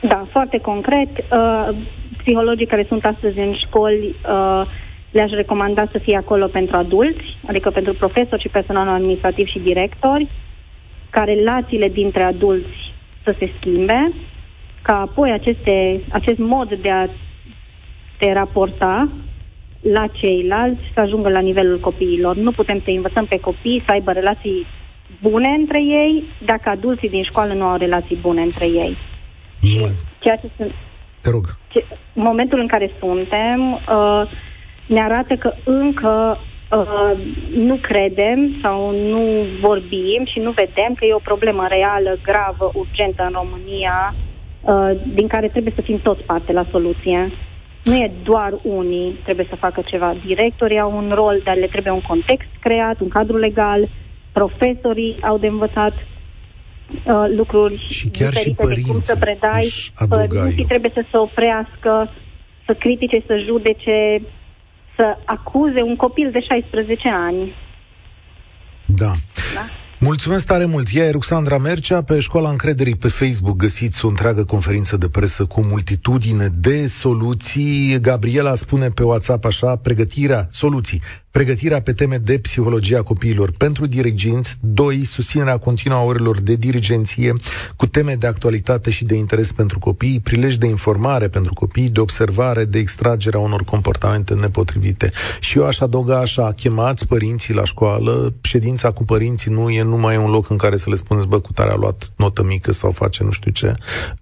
S7: Da, foarte concret. Uh, psihologii care sunt astăzi în școli uh, le-aș recomanda să fie acolo pentru adulți, adică pentru profesori și personal administrativ și directori, ca relațiile dintre adulți să se schimbe, ca apoi aceste, acest mod de a te raporta la ceilalți să ajungă la nivelul copiilor. Nu putem să învățăm pe copii să aibă relații bune între ei dacă adulții din școală nu au relații bune între ei. Și ceea ce sunt...
S2: Te rog.
S7: Ce, momentul în care suntem uh, ne arată că încă uh, nu credem sau nu vorbim și nu vedem că e o problemă reală, gravă, urgentă în România, uh, din care trebuie să fim toți parte la soluție. Nu e doar unii trebuie să facă ceva. Directorii au un rol, dar le trebuie un context creat, un cadru legal, profesorii au de învățat uh, lucruri
S2: și chiar și
S7: de cum să predai. Părinții trebuie să se oprească, să critique, să judece, să acuze un copil de 16 ani.
S2: Da. da? Mulțumesc tare mult. Ea e Ruxandra Mercea. Pe Școala Încrederii pe Facebook găsiți o întreagă conferință de presă cu multitudine de soluții. Gabriela spune pe WhatsApp așa, pregătirea, soluții, pregătirea pe teme de psihologia copiilor pentru dirigenți, 2. susținerea continuă a orelor de dirigenție cu teme de actualitate și de interes pentru copii, prilej de informare pentru copii, de observare, de extragerea unor comportamente nepotrivite. Și eu aș adăuga așa, chemați părinții la școală, ședința cu părinții nu e numai un loc în care să le spuneți, bă, cu tare a luat notă mică sau face nu știu ce.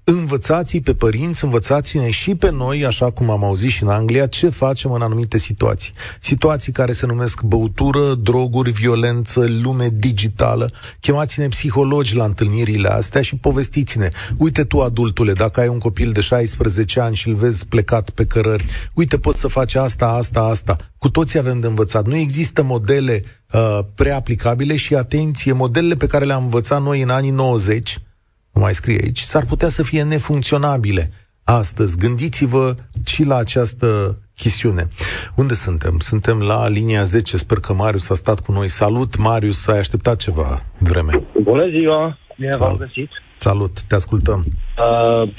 S2: Învățați pe părinți, învățați-ne și pe noi, așa cum am auzit și în Anglia, ce facem în anumite situații. Situații care se numesc băutură, droguri, violență, lume digitală. Chemați-ne psihologi la întâlnirile astea și povestiți-ne. Uite tu, adultule, dacă ai un copil de 16 ani și îl vezi plecat pe cărări, uite, poți să faci asta, asta, asta. Cu toții avem de învățat. Nu există modele uh, preaplicabile și, atenție, modelele pe care le-am învățat noi în anii 90 mai scrie aici, s-ar putea să fie nefuncționabile astăzi. Gândiți-vă și la această chestiune. Unde suntem? Suntem la linia 10. Sper că Marius a stat cu noi. Salut, Marius, ai așteptat ceva vreme.
S8: Bună ziua! Bine v-am găsit!
S2: Salut, te ascultăm. Uh,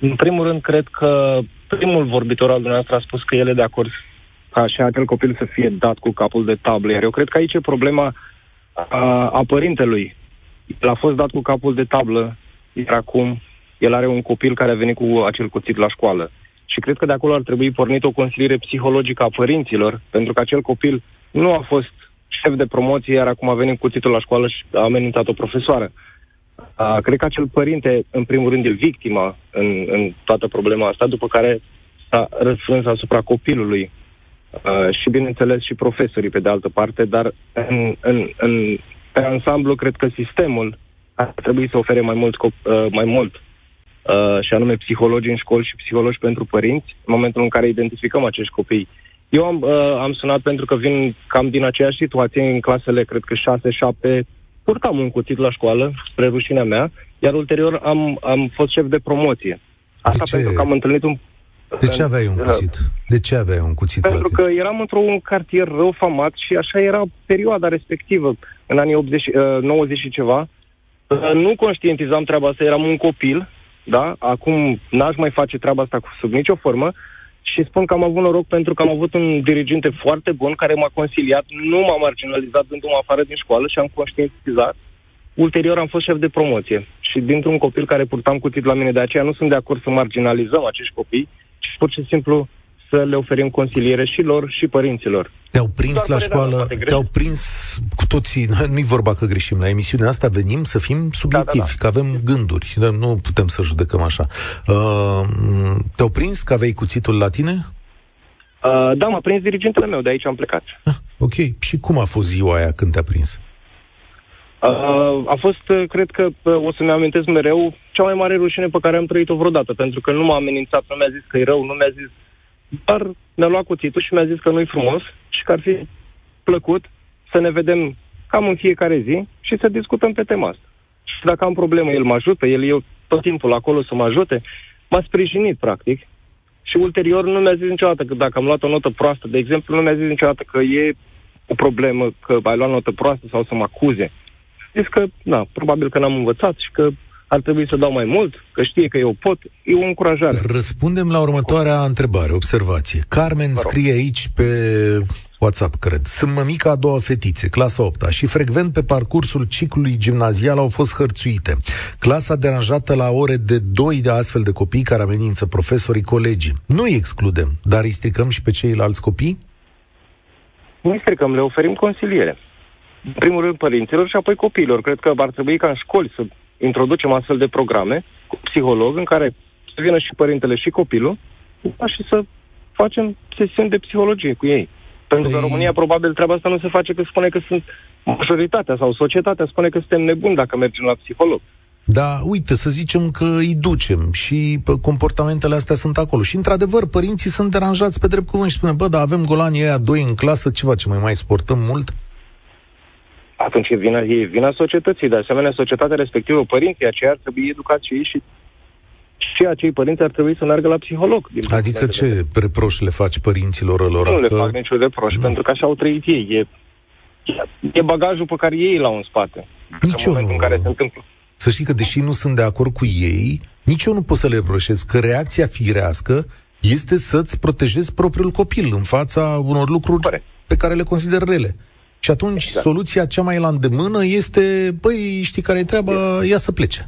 S8: în primul rând, cred că primul vorbitor al dumneavoastră a spus că el e de acord ca și acel copil să fie dat cu capul de tablă. Iar eu cred că aici e problema a, a părintelui. El a fost dat cu capul de tablă, iar acum el are un copil care a venit cu acel cuțit la școală. Și cred că de acolo ar trebui pornit o consiliere psihologică a părinților, pentru că acel copil nu a fost șef de promoție, iar acum a venit cuțitul la școală și a amenințat o profesoară. Uh, cred că acel părinte, în primul rând, e victima în, în toată problema asta, după care s-a răsfrâns asupra copilului uh, și, bineînțeles, și profesorii, pe de altă parte, dar în, în, în, pe ansamblu, cred că sistemul ar trebui să ofere mai mult, uh, mai mult uh, și anume psihologi în școli și psihologi pentru părinți, în momentul în care identificăm acești copii. Eu am, uh, am sunat pentru că vin cam din aceeași situație în clasele, cred că 6-7, purtam un cuțit la școală, spre rușinea mea, iar ulterior am, am fost șef de promoție. Asta
S2: de
S8: pentru că am întâlnit un...
S2: De ce aveai un cuțit? De ce aveai un cuțit
S8: Pentru că eram într-un cartier rău famat și așa era perioada respectivă, în anii 80, 90 uh, și ceva. Uh, nu conștientizam treaba asta, eram un copil, da? Acum n-aș mai face treaba asta sub nicio formă și spun că am avut noroc pentru că am avut un diriginte foarte bun care m-a consiliat, nu m-a marginalizat dându-mă afară din școală și am conștientizat. Ulterior am fost șef de promoție și dintr-un copil care purtam cuțit la mine, de aceea nu sunt de acord să marginalizăm acești copii, ci pur și simplu să le oferim consiliere și lor și părinților.
S2: Te-au prins Doar la școală, te-au prins cu toții, nu-i vorba că greșim, la emisiunea asta venim să fim subiectivi, da, da, da. că avem gânduri, nu putem să judecăm așa. Uh, te-au prins că aveai cuțitul la tine?
S8: Uh, da, m-a prins dirigintele meu, de aici am plecat.
S2: Ah, ok, și cum a fost ziua aia când te-a prins?
S8: Uh, a fost, uh, cred că uh, o să-mi amintesc mereu, cea mai mare rușine pe care am trăit-o vreodată, pentru că nu m-a amenințat, nu mi-a zis că e rău, nu mi-a zis dar mi-a luat cuțitul și mi-a zis că nu-i frumos și că ar fi plăcut să ne vedem cam în fiecare zi și să discutăm pe tema asta. Și dacă am problemă, el mă ajută, el e tot timpul acolo să mă ajute. M-a sprijinit, practic, și ulterior nu mi-a zis niciodată că dacă am luat o notă proastă, de exemplu, nu mi-a zis niciodată că e o problemă, că ai luat notă proastă sau să mă acuze. Zis că, na, probabil că n-am învățat și că ar trebui să dau mai mult, că știe că eu pot, e o încurajare.
S2: Răspundem la următoarea întrebare, observație. Carmen scrie aici pe WhatsApp, cred. Sunt mămica a doua fetițe, clasa 8 și frecvent pe parcursul ciclului gimnazial au fost hărțuite. Clasa deranjată la ore de doi de astfel de copii care amenință profesorii, colegii. Nu îi excludem, dar îi stricăm și pe ceilalți copii?
S8: Nu îi stricăm, le oferim consiliere. În primul rând părinților și apoi copiilor. Cred că ar trebui ca în școli să introducem astfel de programe cu psiholog în care să vină și părintele și copilul da, și să facem sesiuni de psihologie cu ei. Pentru că în păi- România probabil treaba asta nu se face că spune că sunt majoritatea sau societatea spune că suntem nebuni dacă mergem la psiholog.
S2: Da, uite, să zicem că îi ducem și comportamentele astea sunt acolo. Și, într-adevăr, părinții sunt deranjați pe drept cuvânt și spune, bă, dar avem golanii ăia doi în clasă, ce facem, mai mai sportăm mult?
S8: Atunci e vina, e vina societății. De asemenea, societatea respectivă, părinții aceia ar trebui educați și ei și și acei părinți ar trebui să meargă la psiholog.
S2: Din adică ce reproș le faci părinților lor?
S8: Nu că... le fac niciun reproș, nu. pentru că așa au trăit ei. E, e bagajul pe care ei l-au în spate.
S2: Nici eu nu... În care se întâmplă. Să știi că, deși nu sunt de acord cu ei, nici eu nu pot să le reproșez că reacția firească este să-ți protejezi propriul copil în fața unor lucruri Pare. pe care le consider rele. Și atunci exact. soluția cea mai la îndemână este, băi, știi care e treaba, ia să plece.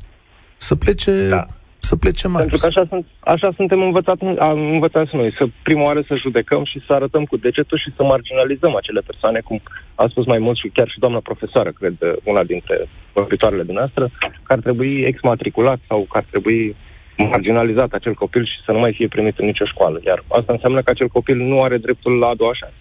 S2: Să plece, da. să plece mai
S8: Pentru că așa, sunt, așa suntem învățați, învățați noi, să prima oară să judecăm și să arătăm cu degetul și să marginalizăm acele persoane, cum a spus mai mult și chiar și doamna profesoară, cred, una dintre vorbitoarele dumneavoastră, că ar trebui exmatriculat sau că ar trebui marginalizat acel copil și să nu mai fie primit în nicio școală. Iar asta înseamnă că acel copil nu are dreptul la a doua șansă.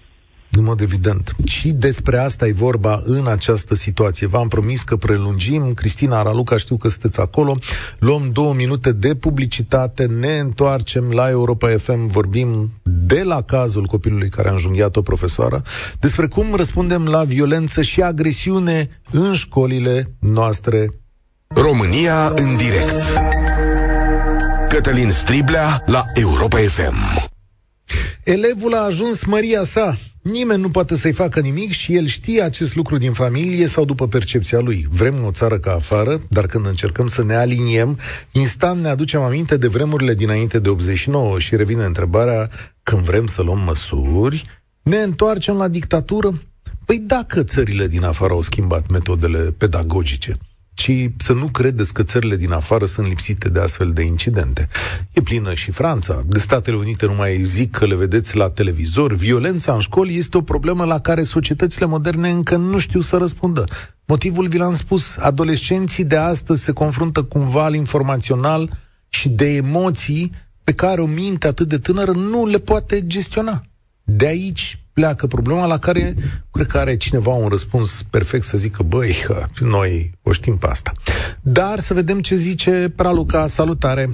S2: În mod evident. Și despre asta e vorba în această situație. V-am promis că prelungim. Cristina Araluca, știu că sunteți acolo. Luăm două minute de publicitate, ne întoarcem la Europa FM, vorbim de la cazul copilului care a înjunghiat o profesoară, despre cum răspundem la violență și agresiune în școlile noastre
S1: România în direct Cătălin Striblea la Europa FM
S2: Elevul a ajuns măria sa. Nimeni nu poate să-i facă nimic și el știe acest lucru din familie sau după percepția lui. Vrem o țară ca afară, dar când încercăm să ne aliniem, instant ne aducem aminte de vremurile dinainte de 89 și revine întrebarea, când vrem să luăm măsuri, ne întoarcem la dictatură? Păi dacă țările din afară au schimbat metodele pedagogice, ci să nu credeți că țările din afară sunt lipsite de astfel de incidente. E plină și Franța. De Statele Unite nu mai zic că le vedeți la televizor. Violența în școli este o problemă la care societățile moderne încă nu știu să răspundă. Motivul vi l-am spus. Adolescenții de astăzi se confruntă cu un val informațional și de emoții pe care o minte atât de tânără nu le poate gestiona. De aici pleacă problema la care cred că are cineva un răspuns perfect să zică, băi, noi o știm pe asta. Dar să vedem ce zice Praluca. Salutare!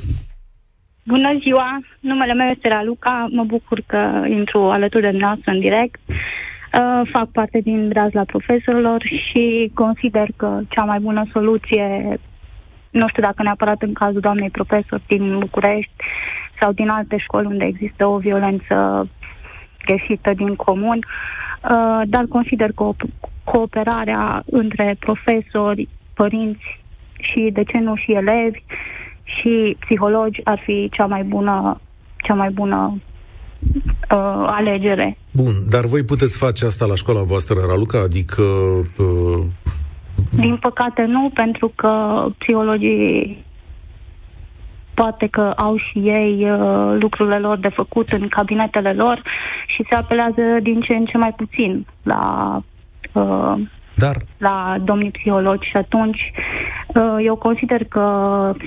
S9: Bună ziua! Numele meu este Raluca. Mă bucur că intru alături de noastră în direct. Uh, fac parte din la profesorilor și consider că cea mai bună soluție, nu știu dacă neapărat în cazul doamnei profesor din București sau din alte școli unde există o violență greșită din comun, uh, dar consider că cooperarea între profesori, părinți și, de ce nu, și elevi și psihologi ar fi cea mai bună, cea mai bună uh, alegere.
S2: Bun, dar voi puteți face asta la școala voastră, Raluca? Adică... Uh...
S9: Din păcate nu, pentru că psihologii poate că au și ei uh, lucrurile lor de făcut în cabinetele lor și se apelează din ce în ce mai puțin la uh,
S2: dar...
S9: la domnii psihologi și atunci uh, eu consider că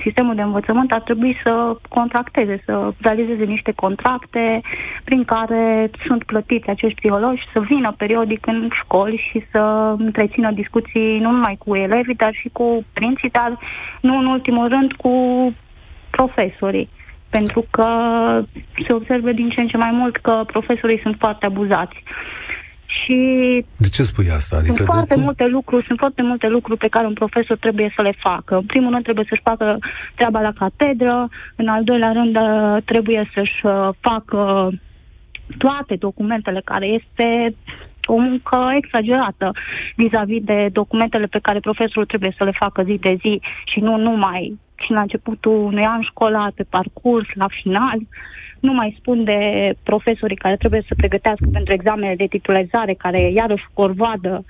S9: sistemul de învățământ ar trebui să contracteze, să realizeze niște contracte prin care sunt plătiți acești psihologi să vină periodic în școli și să întrețină discuții nu numai cu elevii, dar și cu părinții, dar nu în ultimul rând cu profesorii. Pentru că se observă din ce în ce mai mult că profesorii sunt foarte abuzați. Și
S2: de ce spui asta? Adică
S9: sunt foarte cum? multe lucruri, sunt foarte multe lucruri pe care un profesor trebuie să le facă. În primul rând trebuie să-și facă treaba la catedră, în al doilea rând uh, trebuie să-și uh, facă toate documentele care este o muncă exagerată vis-a-vis de documentele pe care profesorul trebuie să le facă zi de zi și nu numai și la începutul unui an școlar, pe parcurs, la final. Nu mai spun de profesorii care trebuie să pregătească pentru examene de titularizare, care iarăși corvadă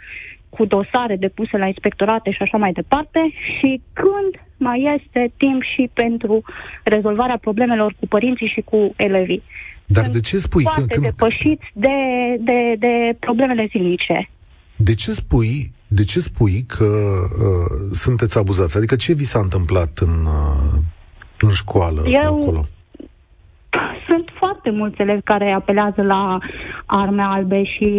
S9: cu dosare depuse la inspectorate și așa mai departe și când mai este timp și pentru rezolvarea problemelor cu părinții și cu elevii.
S2: Dar Sunt de ce spui?
S9: Foarte când, când... depășiți de, de, de problemele zilnice.
S2: De ce spui de ce spui că uh, sunteți abuzați? Adică ce vi s-a întâmplat în, uh, în școală
S9: Eu...
S2: acolo?
S9: Sunt foarte mulți elevi care apelează la arme albe și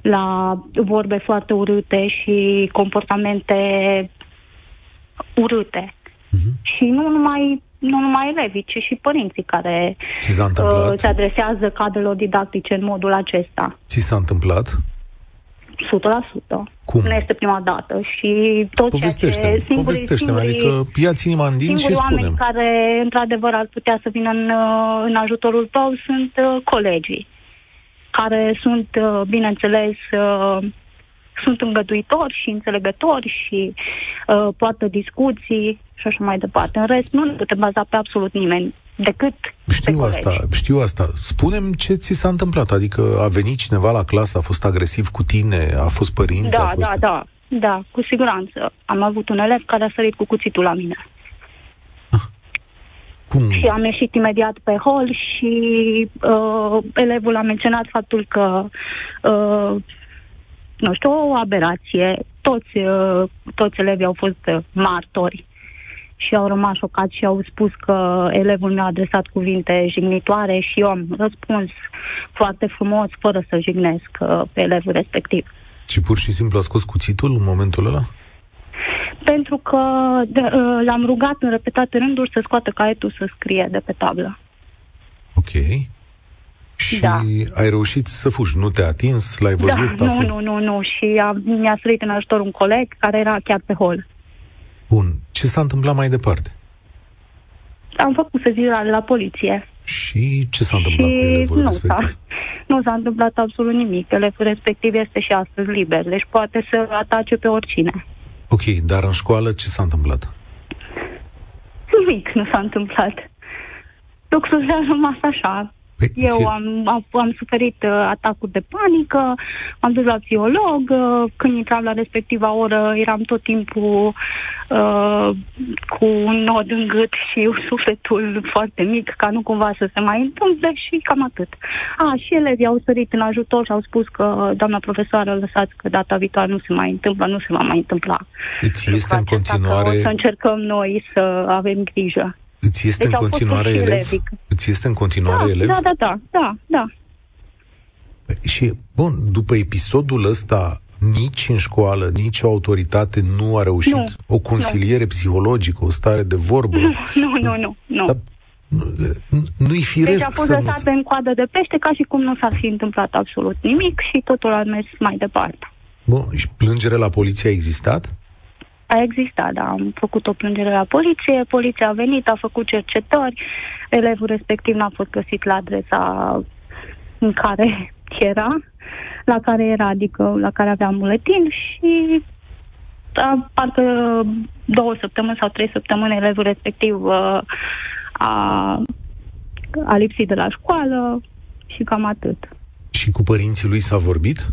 S9: la vorbe foarte urâte și comportamente urâte. Uh-huh. Și nu numai nu numai elevii, ci și părinții care uh, se adresează cadrelor didactice în modul acesta.
S2: Ți s-a întâmplat?
S9: 100%.
S2: Cum?
S9: Nu este prima dată și tot
S2: povestește
S9: ceea ce
S2: singurii, povestește adică ia-ți inima în din și
S9: oameni care într-adevăr ar putea să vină în, în ajutorul tău sunt uh, colegii care sunt, uh, bineînțeles, uh, sunt îngăduitori și înțelegători și uh, poartă discuții și așa mai departe. În rest, nu ne putem baza pe absolut nimeni decât
S2: știu asta, știu asta. Spunem ce ți s-a întâmplat. Adică a venit cineva la clasă, a fost agresiv cu tine, a fost părinte?
S9: Da,
S2: a fost...
S9: da, da. Da, cu siguranță. Am avut un elev care a sărit cu cuțitul la mine.
S2: Ah. Cum?
S9: Și am ieșit imediat pe hol și uh, elevul a menționat faptul că uh, nu știu, o aberație. Toți, uh, toți elevii au fost uh, martori și au rămas șocați și au spus că elevul mi-a adresat cuvinte jignitoare și eu am răspuns foarte frumos, fără să jignesc uh, pe elevul respectiv.
S2: Și pur și simplu a scos cuțitul în momentul ăla?
S9: Pentru că de, uh, l-am rugat în repetate rânduri să scoată caietul să scrie de pe tablă.
S2: Ok. Și da. ai reușit să fugi, nu te-a atins, l-ai da, văzut?
S9: Da, nu, nu, nu, nu. Și a, mi-a sărit în ajutor un coleg care era chiar pe hol.
S2: Bun. ce s-a întâmplat mai departe?
S9: Am făcut sezirare la poliție.
S2: Și ce s-a întâmplat și cu elevul
S9: nu
S2: respectiv?
S9: S-a, nu s-a întâmplat absolut nimic. Elevul respectiv este și astăzi liber, deci poate să atace pe oricine.
S2: Ok, dar în școală ce s-a întâmplat?
S9: Nimic nu s-a întâmplat. Lucrurile au rămas așa.
S2: Păi,
S9: Eu
S2: ție-
S9: am, am, am suferit uh, atacuri de panică, am dus la psiholog, uh, când intram la respectiva oră eram tot timpul uh, cu un nod în gât și sufletul foarte mic, ca nu cumva să se mai întâmple și cam atât. A, și elevii au sărit în ajutor și au spus că, doamna profesoară, lăsați că data viitoare nu se mai întâmplă, nu se va mai întâmpla.
S2: Îți este în
S9: Lucrul acesta, că O să
S2: continuare,
S9: încercăm noi să avem grijă.
S2: Îți este
S9: Deci
S2: în
S9: au fost
S2: continuare
S9: și
S2: elev?
S9: elevii.
S2: Îți este în continuare
S9: Da,
S2: elev?
S9: da, da, da, da, da.
S2: Și, bun, după episodul ăsta, nici în școală, nici o autoritate nu a reușit
S9: Nu,
S2: o consiliere psihologică, o stare de vorbă.
S9: Nu, nu, nu, nu.
S2: Dar nu- nu-i firesc
S9: Deci a fost
S2: să nu
S9: lăsat
S2: se...
S9: în coadă de pește ca și cum nu s-ar fi întâmplat absolut nimic și totul a mers mai departe.
S2: Bun, și plângere la poliție a existat?
S9: A existat, da, am făcut o plângere la poliție, poliția a venit, a făcut cercetări, elevul respectiv n-a fost găsit la adresa în care era, la care era, adică la care avea buletin și a, parcă două săptămâni sau trei săptămâni elevul respectiv uh, a, a lipsit de la școală și cam atât.
S2: Și cu părinții lui s-a vorbit?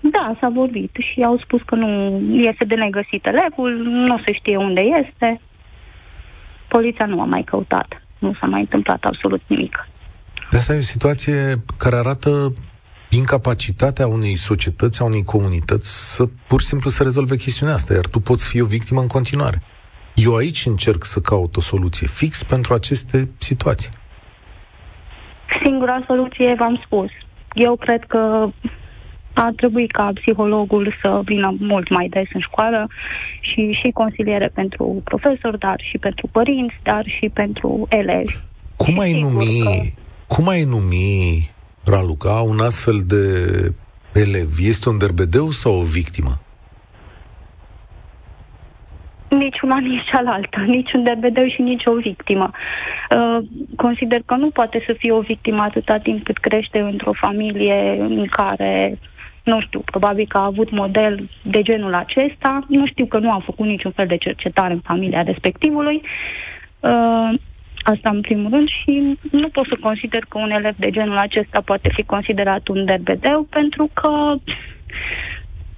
S9: Da, s-a vorbit și au spus că nu este de negăsit elevul, nu se știe unde este. Poliția nu a mai căutat. Nu s-a mai întâmplat absolut nimic.
S2: De asta e o situație care arată incapacitatea unei societăți, a unei comunități să pur și simplu să rezolve chestiunea asta, iar tu poți fi o victimă în continuare. Eu aici încerc să caut o soluție fix pentru aceste situații.
S9: Singura soluție, v-am spus. Eu cred că ar trebui ca psihologul să vină mult mai des în școală și, și consiliere pentru profesori, dar și pentru părinți, dar și pentru elevi.
S2: Cum
S9: Și
S2: ai
S9: sigur
S2: numi,
S9: că-
S2: cum ai numi, Raluca, un astfel de elev? Este un derbedeu sau o victimă?
S9: Nici una, nici cealaltă, nici un derbedeu și nici o victimă. Uh, consider că nu poate să fie o victimă atâta timp cât crește într-o familie în care, nu știu, probabil că a avut model de genul acesta. Nu știu că nu a făcut niciun fel de cercetare în familia respectivului. Uh, Asta în primul rând și nu pot să consider că un elev de genul acesta poate fi considerat un derbedeu pentru că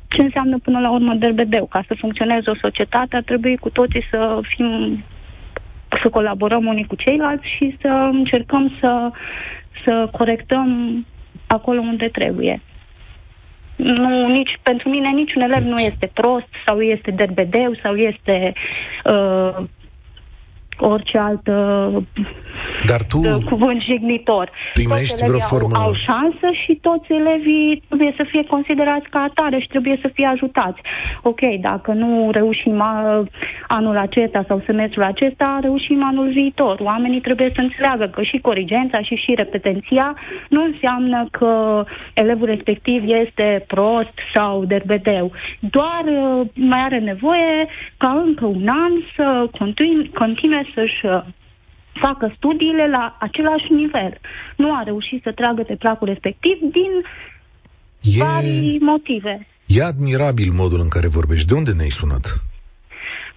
S9: ce înseamnă până la urmă derbedeu? Ca să funcționeze o societate ar trebui cu toții să fim să colaborăm unii cu ceilalți și să încercăm să, să corectăm acolo unde trebuie. Nu, nici, pentru mine niciun elev nu este prost sau este derbedeu sau este uh, orice altă
S2: Dar tu
S9: uh, cuvânt jignitor.
S2: primești
S9: toți elevii
S2: vreo formă-
S9: au, au șansă și toți elevii trebuie să fie considerați ca atare și trebuie să fie ajutați. Ok, dacă nu reușim uh, anul acesta sau semestrul acesta, reușim anul viitor. Oamenii trebuie să înțeleagă că și corigența și și repetenția nu înseamnă că elevul respectiv este prost sau derbedeu. Doar uh, mai are nevoie ca încă un an să continue, continue să-și uh, facă studiile la același nivel. Nu a reușit să tragă de placul respectiv din
S2: e,
S9: vari motive.
S2: e admirabil modul în care vorbești. De unde ne-ai sunat?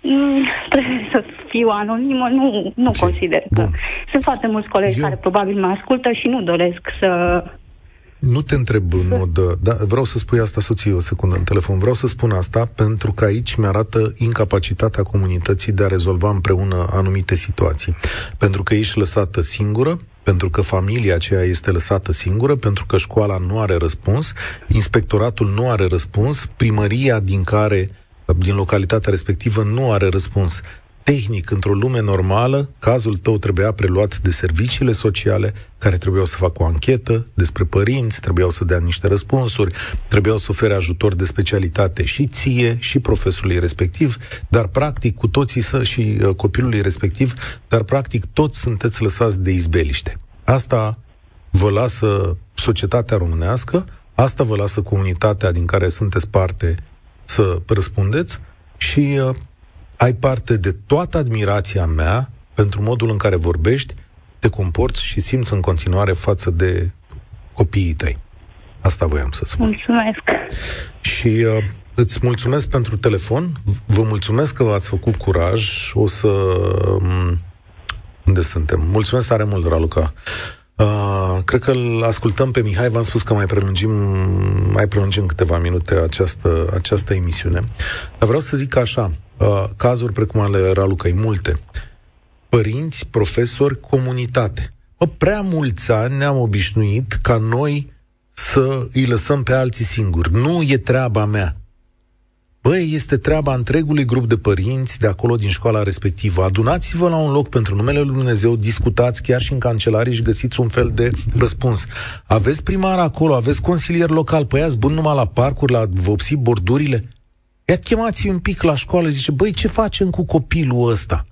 S9: Mm, trebuie să fiu anonimă, nu, nu
S2: Ok,
S9: consider că...
S2: bun.
S9: Sunt foarte mulți colegi
S2: Eu-
S9: care probabil mă ascultă și nu doresc să...
S2: Nu te întreb în mod... uh, Da, vreau să spui asta soției o secundă în telefon. Vreau să spun asta pentru că aici mi-arată incapacitatea comunității de a rezolva împreună anumite situații. Pentru că ești lăsată singură, pentru că familia aceea este lăsată singură, pentru că școala nu are răspuns, inspectoratul nu are răspuns, primăria din care din localitatea respectivă nu are răspuns. Tehnic, într-o lume normală, cazul tău trebuia preluat de serviciile sociale, care trebuiau să facă o anchetă despre părinți, trebuiau să dea niște răspunsuri, trebuiau să ofere ajutor de specialitate și ție și profesorului respectiv, dar practic cu toții să, și uh, copilului respectiv, dar practic toți sunteți lăsați de izbeliște. Asta vă lasă societatea românească, asta vă lasă comunitatea din care sunteți parte să răspundeți și uh, ai parte de toată admirația mea pentru modul în care vorbești, te comporți și simți în continuare față de copiii tăi. Asta voiam să spun.
S9: Mulțumesc.
S2: Și uh, îți mulțumesc pentru telefon. Vă mulțumesc că ați făcut curaj. O să... Um, unde suntem? Mulțumesc tare mult, Raluca. Uh, cred că îl ascultăm pe Mihai, v-am spus că mai prelungim, mai prelungim câteva minute această, această emisiune. Dar vreau să zic așa, uh, cazuri precum ale Ralucăi, multe. Părinți, profesori, comunitate. Bă, prea mulți ani ne-am obișnuit ca noi să îi lăsăm pe alții singuri. Nu e treaba mea. Băi, este treaba întregului grup de părinți de acolo din școala respectivă. Adunați-vă la un loc pentru numele lui Dumnezeu, discutați chiar și în cancelarie și găsiți un fel de răspuns. Aveți primar acolo, aveți consilier local, păi ați bun numai la parcuri, la vopsi bordurile? Ia chemați un pic la școală, zice, băi, ce facem cu copilul ăsta?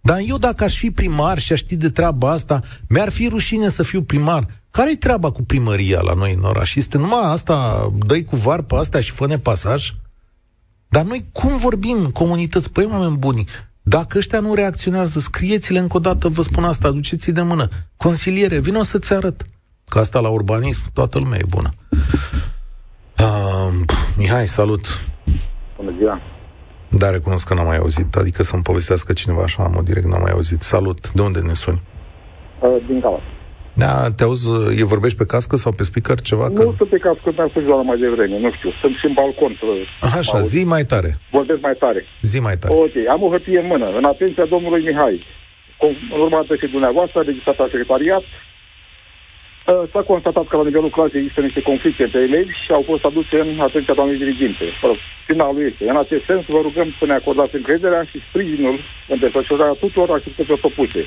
S2: Dar eu dacă aș fi primar și aș ști de treaba asta, mi-ar fi rușine să fiu primar. Care-i treaba cu primăria la noi în oraș? Este numai asta, dă cu var pe astea și fă pasaj? Dar noi cum vorbim comunități? Păi, oameni buni, dacă ăștia nu reacționează, scrieți-le încă o dată, vă spun asta, aduceți-i de mână. Consiliere, vină să-ți arăt. Că asta la urbanism, toată lumea e bună. Uh, Mihai, salut!
S10: Bună ziua!
S2: Da, recunosc că n-am mai auzit, adică să-mi povestească cineva așa în mod direct, n-am mai auzit. Salut! De unde ne suni?
S10: Uh, din Galați.
S2: Da, te auzi, e vorbești pe cască sau pe speaker ceva?
S10: Nu că... sunt pe cască, mi-am spus la mai devreme, nu știu. Sunt și în balcon. Să
S2: Așa, zi mai tare.
S10: Vorbesc mai tare.
S2: Zi mai tare.
S10: Ok, am o hârtie în mână, în atenția domnului Mihai. În urma și dumneavoastră, registrată la secretariat, uh, S-a constatat că la nivelul clasei există niște conflicte între elevi și au fost aduse în atenția doamnei diriginte. Finalul este. În acest sens, vă rugăm să ne acordați încrederea și sprijinul în desfășurarea tuturor activităților propuse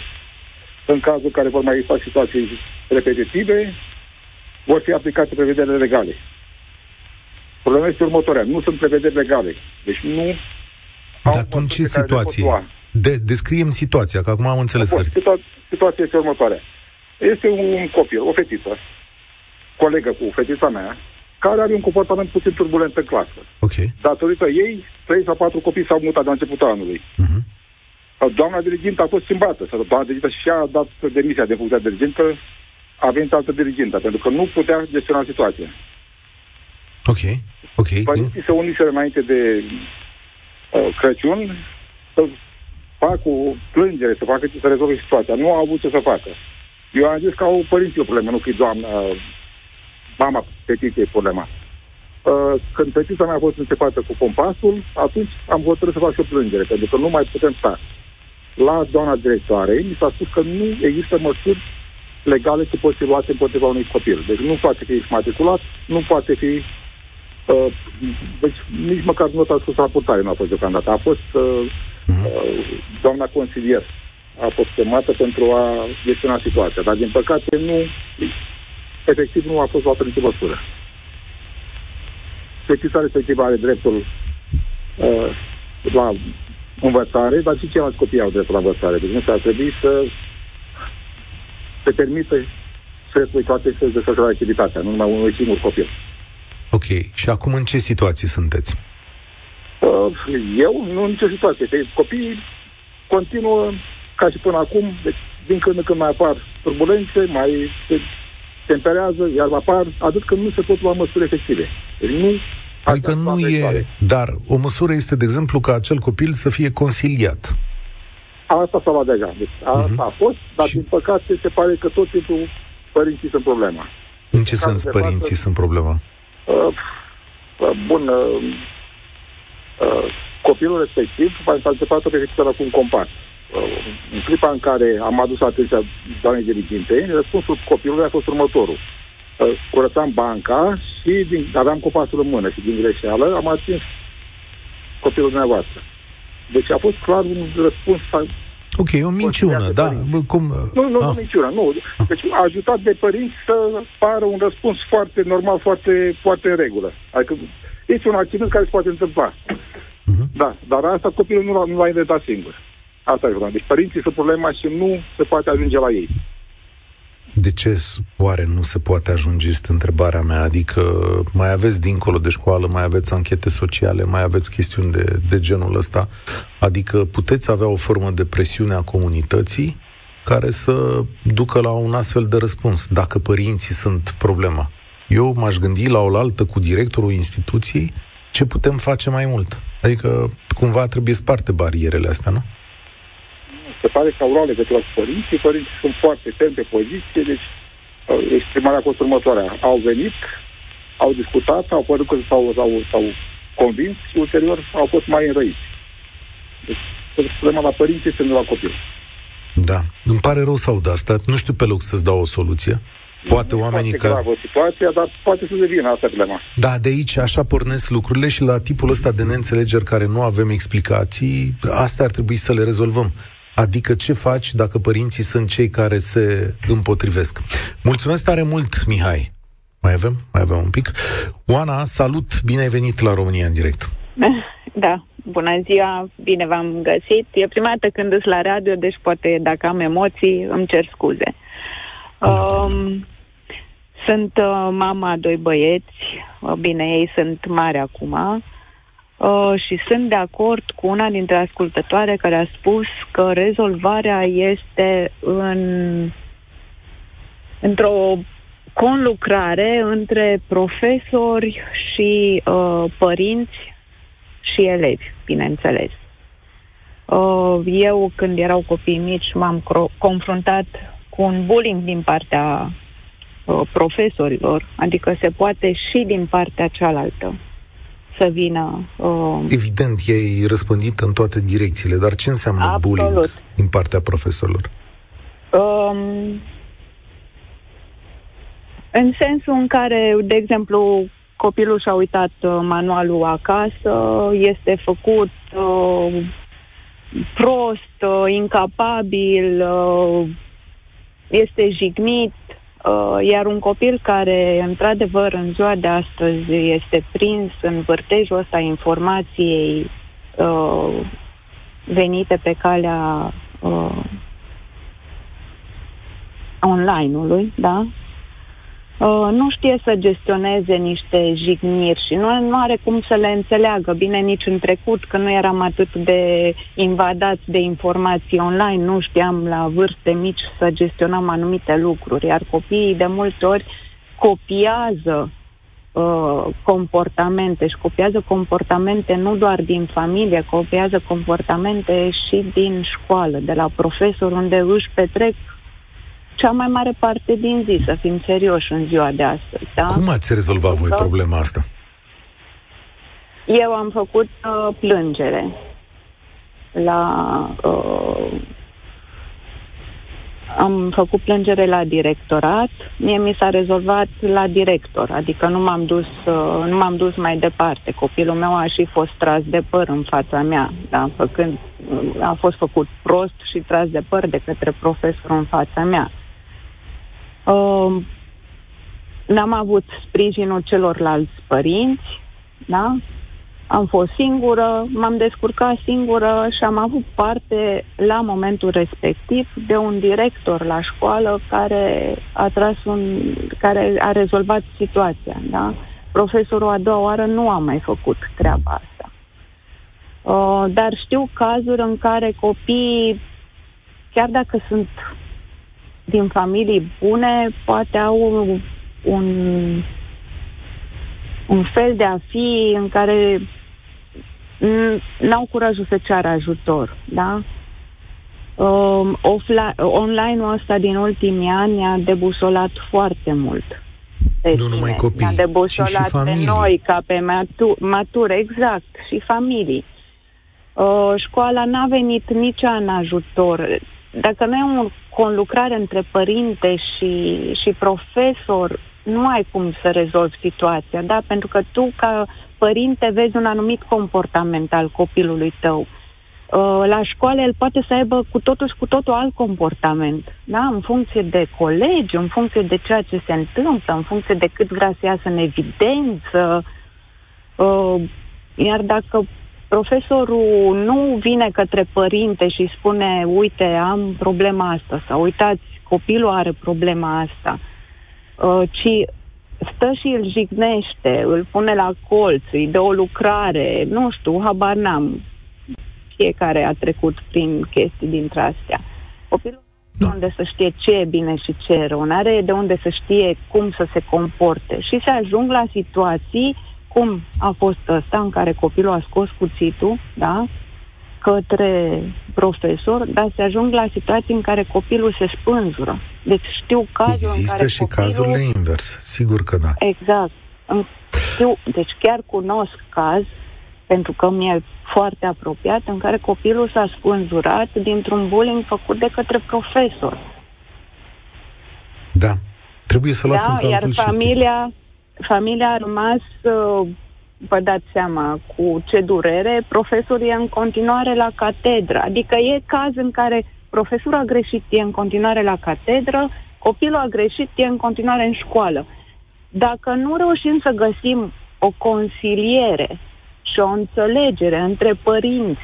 S10: în cazul în care vor mai exista situații repetitive, vor fi aplicate prevederile legale. Problema este următoarea. Nu sunt prevederi legale. Deci nu...
S2: Dar în ce situație? De, descriem situația, că acum am înțeles.
S10: situa- situația este următoarea. Este un copil, o fetiță, colegă cu fetița mea, care are un comportament puțin turbulent în clasă.
S2: Ok.
S10: Datorită ei, trei sau patru copii s-au mutat de la începutul anului. Uh-huh. Doamna dirigintă a fost schimbată. Sau doamna dirigintă și-a dat demisia de funcția dirigintă, a venit altă dirigintă, pentru că nu putea gestiona situația.
S2: Ok, ok.
S10: Părinții se uniseră înainte de uh, Crăciun să facă o plângere, să facă să rezolve situația. Nu au avut ce să facă. Eu am zis că au părinții o problemă, nu că doamna, uh, mama petiției problema. Uh, când petiția mea a fost începată cu compasul, atunci am hotărât să fac și o plângere, pentru că nu mai putem sta la doamna directoare, mi s-a spus că nu există măsuri legale ce pot fi luate împotriva unui copil. Deci nu poate fi matriculat, nu poate fi... Uh, deci nici măcar nu a spus raportare nu a fost deocamdată. A fost uh, uh, doamna consilier a fost chemată pentru a gestiona situația, dar din păcate nu, efectiv nu a fost luată nicio măsură. Petiția respectivă are dreptul uh, la învățare, dar și ceilalți copii au dreptul la învățare. Deci nu ar trebui să se permită să spui toate să desfășoare activitatea, nu numai unui singur copil.
S2: Ok. Și acum în ce situație sunteți?
S10: Uh, eu nu în nicio situație. Deci, copiii continuă ca și până acum, deci din când în când mai apar turbulențe, mai se temperează, iar apar, atât că nu se pot lua măsuri efective. Deci nu
S2: Adică nu e... Dar o măsură este, de exemplu, ca acel copil să fie consiliat.
S10: Asta s-a luat deja. Deci asta uh-huh. a fost, dar și... din păcate se pare că tot timpul părinții sunt problema.
S2: În ce sens părinții față, sunt problema? Uh,
S10: uh, bun, uh, uh, copilul respectiv a început o pe cu un compas. Uh, în clipa în care am adus atenția doamnei diriginte, răspunsul copilului a fost următorul. Uh, curățam banca și din, aveam copasul în mână și din greșeală am atins copilul dumneavoastră. Deci a fost clar un răspuns
S2: Ok, o minciună, da. Cum...
S10: Nu, nu, ah. nu minciună, nu. Deci a ajutat de părinți să pară un răspuns foarte normal, foarte, foarte în regulă. Adică este un accident care se poate întâmpla. Uh-huh. Da, dar asta copilul nu l-a, nu l-a inventat singur. Asta e problema. Deci părinții sunt problema și nu se poate ajunge la ei.
S2: De ce oare nu se poate ajunge, este întrebarea mea, adică mai aveți dincolo de școală, mai aveți anchete sociale, mai aveți chestiuni de, de genul ăsta, adică puteți avea o formă de presiune a comunității care să ducă la un astfel de răspuns, dacă părinții sunt problema. Eu m-aș gândi la oaltă cu directorul instituției ce putem face mai mult. Adică cumva trebuie sparte barierele astea, nu?
S10: Se pare că au luat legătura cu părinții, părinții sunt foarte fermi pe poziție, deci uh, exprimarea a fost următoarea. Au venit, au discutat, au părut că s-au, s-au, s-au convins și ulterior au fost mai înrăiți. Deci problema la părinții este nu la copil.
S2: Da. Îmi pare rău să aud asta. Nu știu pe loc să-ți dau o soluție. Poate
S10: nu
S2: oamenii care...
S10: gravă situația, dar poate să devină asta problema.
S2: Da, de aici așa pornesc lucrurile și la tipul ăsta de neînțelegeri care nu avem explicații, astea ar trebui să le rezolvăm. Adică ce faci dacă părinții sunt cei care se împotrivesc. Mulțumesc tare mult, Mihai. Mai avem? Mai avem un pic. Oana, salut, bine ai venit la România în direct.
S11: Da, bună ziua, bine v-am găsit. E prima dată când îs la radio, deci poate dacă am emoții, îmi cer scuze. Um, sunt uh, mama a doi băieți, uh, bine, ei sunt mari acum, uh, și sunt de acord cu una dintre ascultătoare care a spus că rezolvarea este în într-o conlucrare între profesori și uh, părinți și elevi, bineînțeles. Uh, eu, când erau copii mici, m-am cro- confruntat cu un bullying din partea uh, profesorilor, adică se poate și din partea cealaltă să vină. Uh,
S2: Evident, e răspândit în toate direcțiile, dar ce înseamnă
S11: Absolut.
S2: bullying din partea profesorilor?
S11: Um, în sensul în care, de exemplu, copilul și-a uitat uh, manualul acasă, este făcut uh, prost, uh, incapabil, uh, este jignit, uh, iar un copil care, într-adevăr, în ziua de astăzi este prins în vârtejul ăsta informației uh, venite pe calea uh, online-ului, da? Uh, nu știe să gestioneze niște jigniri și nu, nu are cum să le înțeleagă. Bine, nici în trecut, că nu eram atât de invadați de informații online, nu știam la vârste mici să gestionăm anumite lucruri, iar copiii de multe ori copiază uh, comportamente și copiază comportamente nu doar din familie, copiază comportamente și din școală, de la profesor, unde își petrec cea mai mare parte din zi, să fim serioși în ziua de astăzi. Da?
S2: Cum ați rezolvat voi problema asta?
S11: Eu am făcut uh, plângere la... Uh, am făcut plângere la directorat, mie mi s-a rezolvat la director, adică nu m-am dus, uh, nu m-am dus mai departe. Copilul meu a și fost tras de păr în fața mea, da, făcând, a fost făcut prost și tras de păr de către profesor în fața mea. Uh, n-am avut sprijinul celorlalți părinți, da? Am fost singură, m-am descurcat singură și am avut parte la momentul respectiv de un director la școală care a tras un, care a rezolvat situația, da? Profesorul a doua oară nu a mai făcut treaba asta. Uh, dar știu cazuri în care copiii, chiar dacă sunt din familii bune, poate au un, un fel de a fi în care n-au curajul să ceară ajutor, da? Um, offline, online-ul ăsta din ultimii ani a debusolat foarte mult.
S2: Pe nu numai copii,
S11: a debusolat ci și
S2: familii.
S11: pe noi, ca pe matu- mature, exact, și familii. Uh, școala n-a venit nici în ajutor. Dacă nu e o conlucrare între părinte și, și profesor, nu ai cum să rezolvi situația, da? Pentru că tu, ca părinte, vezi un anumit comportament al copilului tău. Uh, la școală el poate să aibă cu totul și cu totul alt comportament, da? În funcție de colegi, în funcție de ceea ce se întâmplă, în funcție de cât vrea să iasă în evidență. Uh, iar dacă profesorul nu vine către părinte și spune, uite, am problema asta, sau uitați, copilul are problema asta, uh, ci stă și îl jignește, îl pune la colț, îi dă o lucrare, nu știu, habar n-am. Fiecare a trecut prin chestii dintre astea. Copilul nu da. unde să știe ce e bine și ce e rău, are de unde să știe cum să se comporte și se ajung la situații cum a fost ăsta în care copilul a scos cuțitul, da, către profesor, dar se ajung la situații în care copilul se spânzură. Deci știu cazul
S2: Există
S11: în care
S2: și
S11: copilul...
S2: cazurile invers, sigur că da.
S11: Exact. Știu, deci chiar cunosc caz, pentru că mi-e foarte apropiat, în care copilul s-a spânzurat dintr-un bullying făcut de către profesor.
S2: Da. Trebuie să luați
S11: da,
S2: în calcul
S11: iar
S2: și
S11: familia, familia a rămas uh, vă dați seama cu ce durere, profesorul e în continuare la catedră. Adică e caz în care profesorul a greșit, e în continuare la catedră, copilul a greșit, e în continuare în școală. Dacă nu reușim să găsim o consiliere și o înțelegere între părinți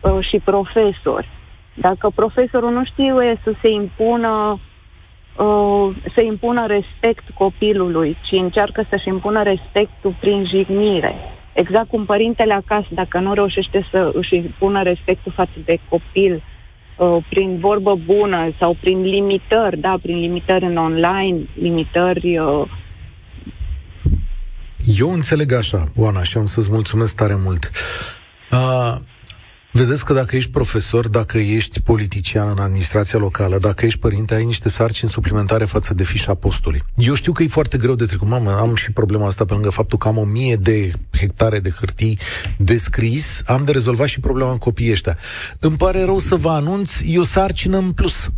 S11: uh, și profesori, dacă profesorul nu știe să se impună uh, să impună respect copilului, ci încearcă să-și impună respectul prin jignire. Exact cum părintele acasă, dacă nu reușește să își impună respectul față de copil uh, prin vorbă bună sau prin limitări, da, prin limitări în online, limitări uh,
S2: eu înțeleg așa, Oana, și am să-ți mulțumesc tare mult. Uh, Vedeți că dacă ești profesor, dacă ești politician în administrația locală, dacă ești părinte, ai niște sarcini suplimentare față de fișa postului. Eu știu că e foarte greu de trecut. Mamă, am și problema asta pe lângă faptul că am o mie de hectare de hârtii de scris, am de rezolvat și problema în copiii ăștia. Îmi pare rău să vă anunț, e o sarcină în plus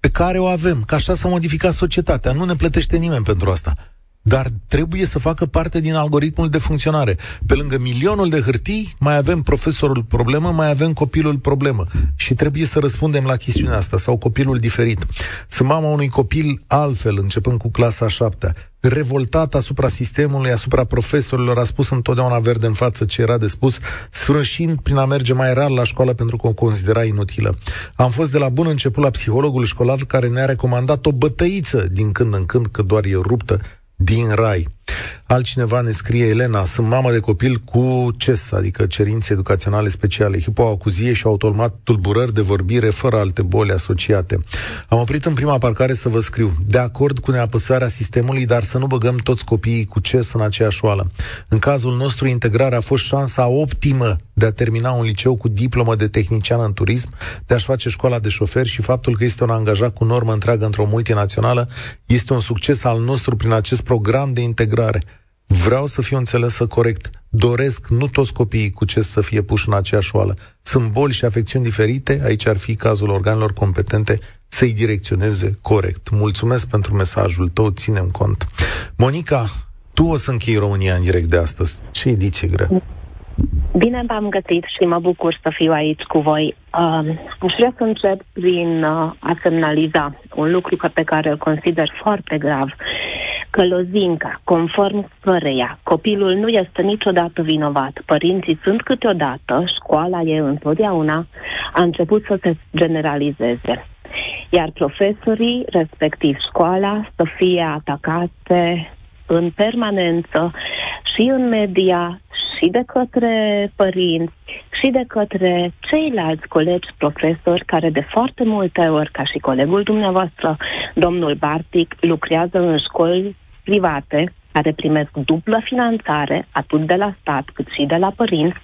S2: pe care o avem, că așa s-a modificat societatea. Nu ne plătește nimeni pentru asta dar trebuie să facă parte din algoritmul de funcționare. Pe lângă milionul de hârtii, mai avem profesorul problemă, mai avem copilul problemă. Și trebuie să răspundem la chestiunea asta, sau copilul diferit. Sunt mama unui copil altfel, începând cu clasa a șaptea, revoltat asupra sistemului, asupra profesorilor, a spus întotdeauna verde în față ce era de spus, sfârșind prin a merge mai rar la școală pentru că o considera inutilă. Am fost de la bun început la psihologul școlar care ne-a recomandat o bătăiță din când în când, că doar e ruptă, din rai. Altcineva ne scrie, Elena, sunt mamă de copil cu CES, adică cerințe educaționale speciale, hipoacuzie și automat tulburări de vorbire fără alte boli asociate. Am oprit în prima parcare să vă scriu, de acord cu neapăsarea sistemului, dar să nu băgăm toți copiii cu CES în aceeași oală. În cazul nostru, integrarea a fost șansa optimă de a termina un liceu cu diplomă de tehnician în turism, de a-și face școala de șofer și faptul că este un angajat cu normă întreagă într-o multinațională este un succes al nostru prin acest program de integrare. Vreau să fiu înțelesă corect. Doresc nu toți copiii cu ce să fie puși în aceeași oală. Sunt boli și afecțiuni diferite, aici ar fi cazul organelor competente să-i direcționeze corect. Mulțumesc pentru mesajul tău, ținem cont. Monica, tu o să închei România în direct de astăzi. Ce ediție grea?
S12: Bine v-am găsit și mă bucur să fiu aici cu voi. Uh, aș vrea să încep prin uh, a semnaliza un lucru pe care îl consider foarte grav că lozinca, conform căreia copilul nu este niciodată vinovat, părinții sunt câteodată, școala e întotdeauna, a început să se generalizeze. Iar profesorii, respectiv școala, să fie atacate în permanență și în media, și de către părinți, și de către ceilalți colegi profesori care de foarte multe ori, ca și colegul dumneavoastră, domnul Bartic, lucrează în școli private care primesc dublă finanțare, atât de la stat cât și de la părinți,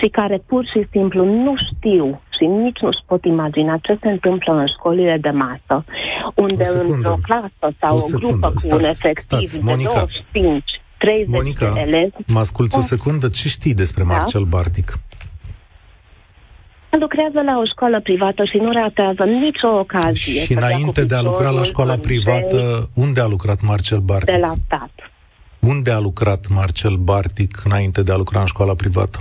S12: și care pur și simplu nu știu și nici nu-și pot imagina ce se întâmplă în școlile de masă, unde într-o clasă sau o, o grupă cu stați, un efectiv stați, de 25 30
S2: Monica,
S12: de elevi.
S2: mă asculți o secundă, ce știi despre da? Marcel Bartic?
S12: lucrează la o școală privată și nu ratează nicio ocazie.
S2: Și înainte de a lucra la școala privată, unde a lucrat Marcel Bartic?
S12: De la stat.
S2: Unde a lucrat Marcel Bartic înainte de a lucra în școala privată?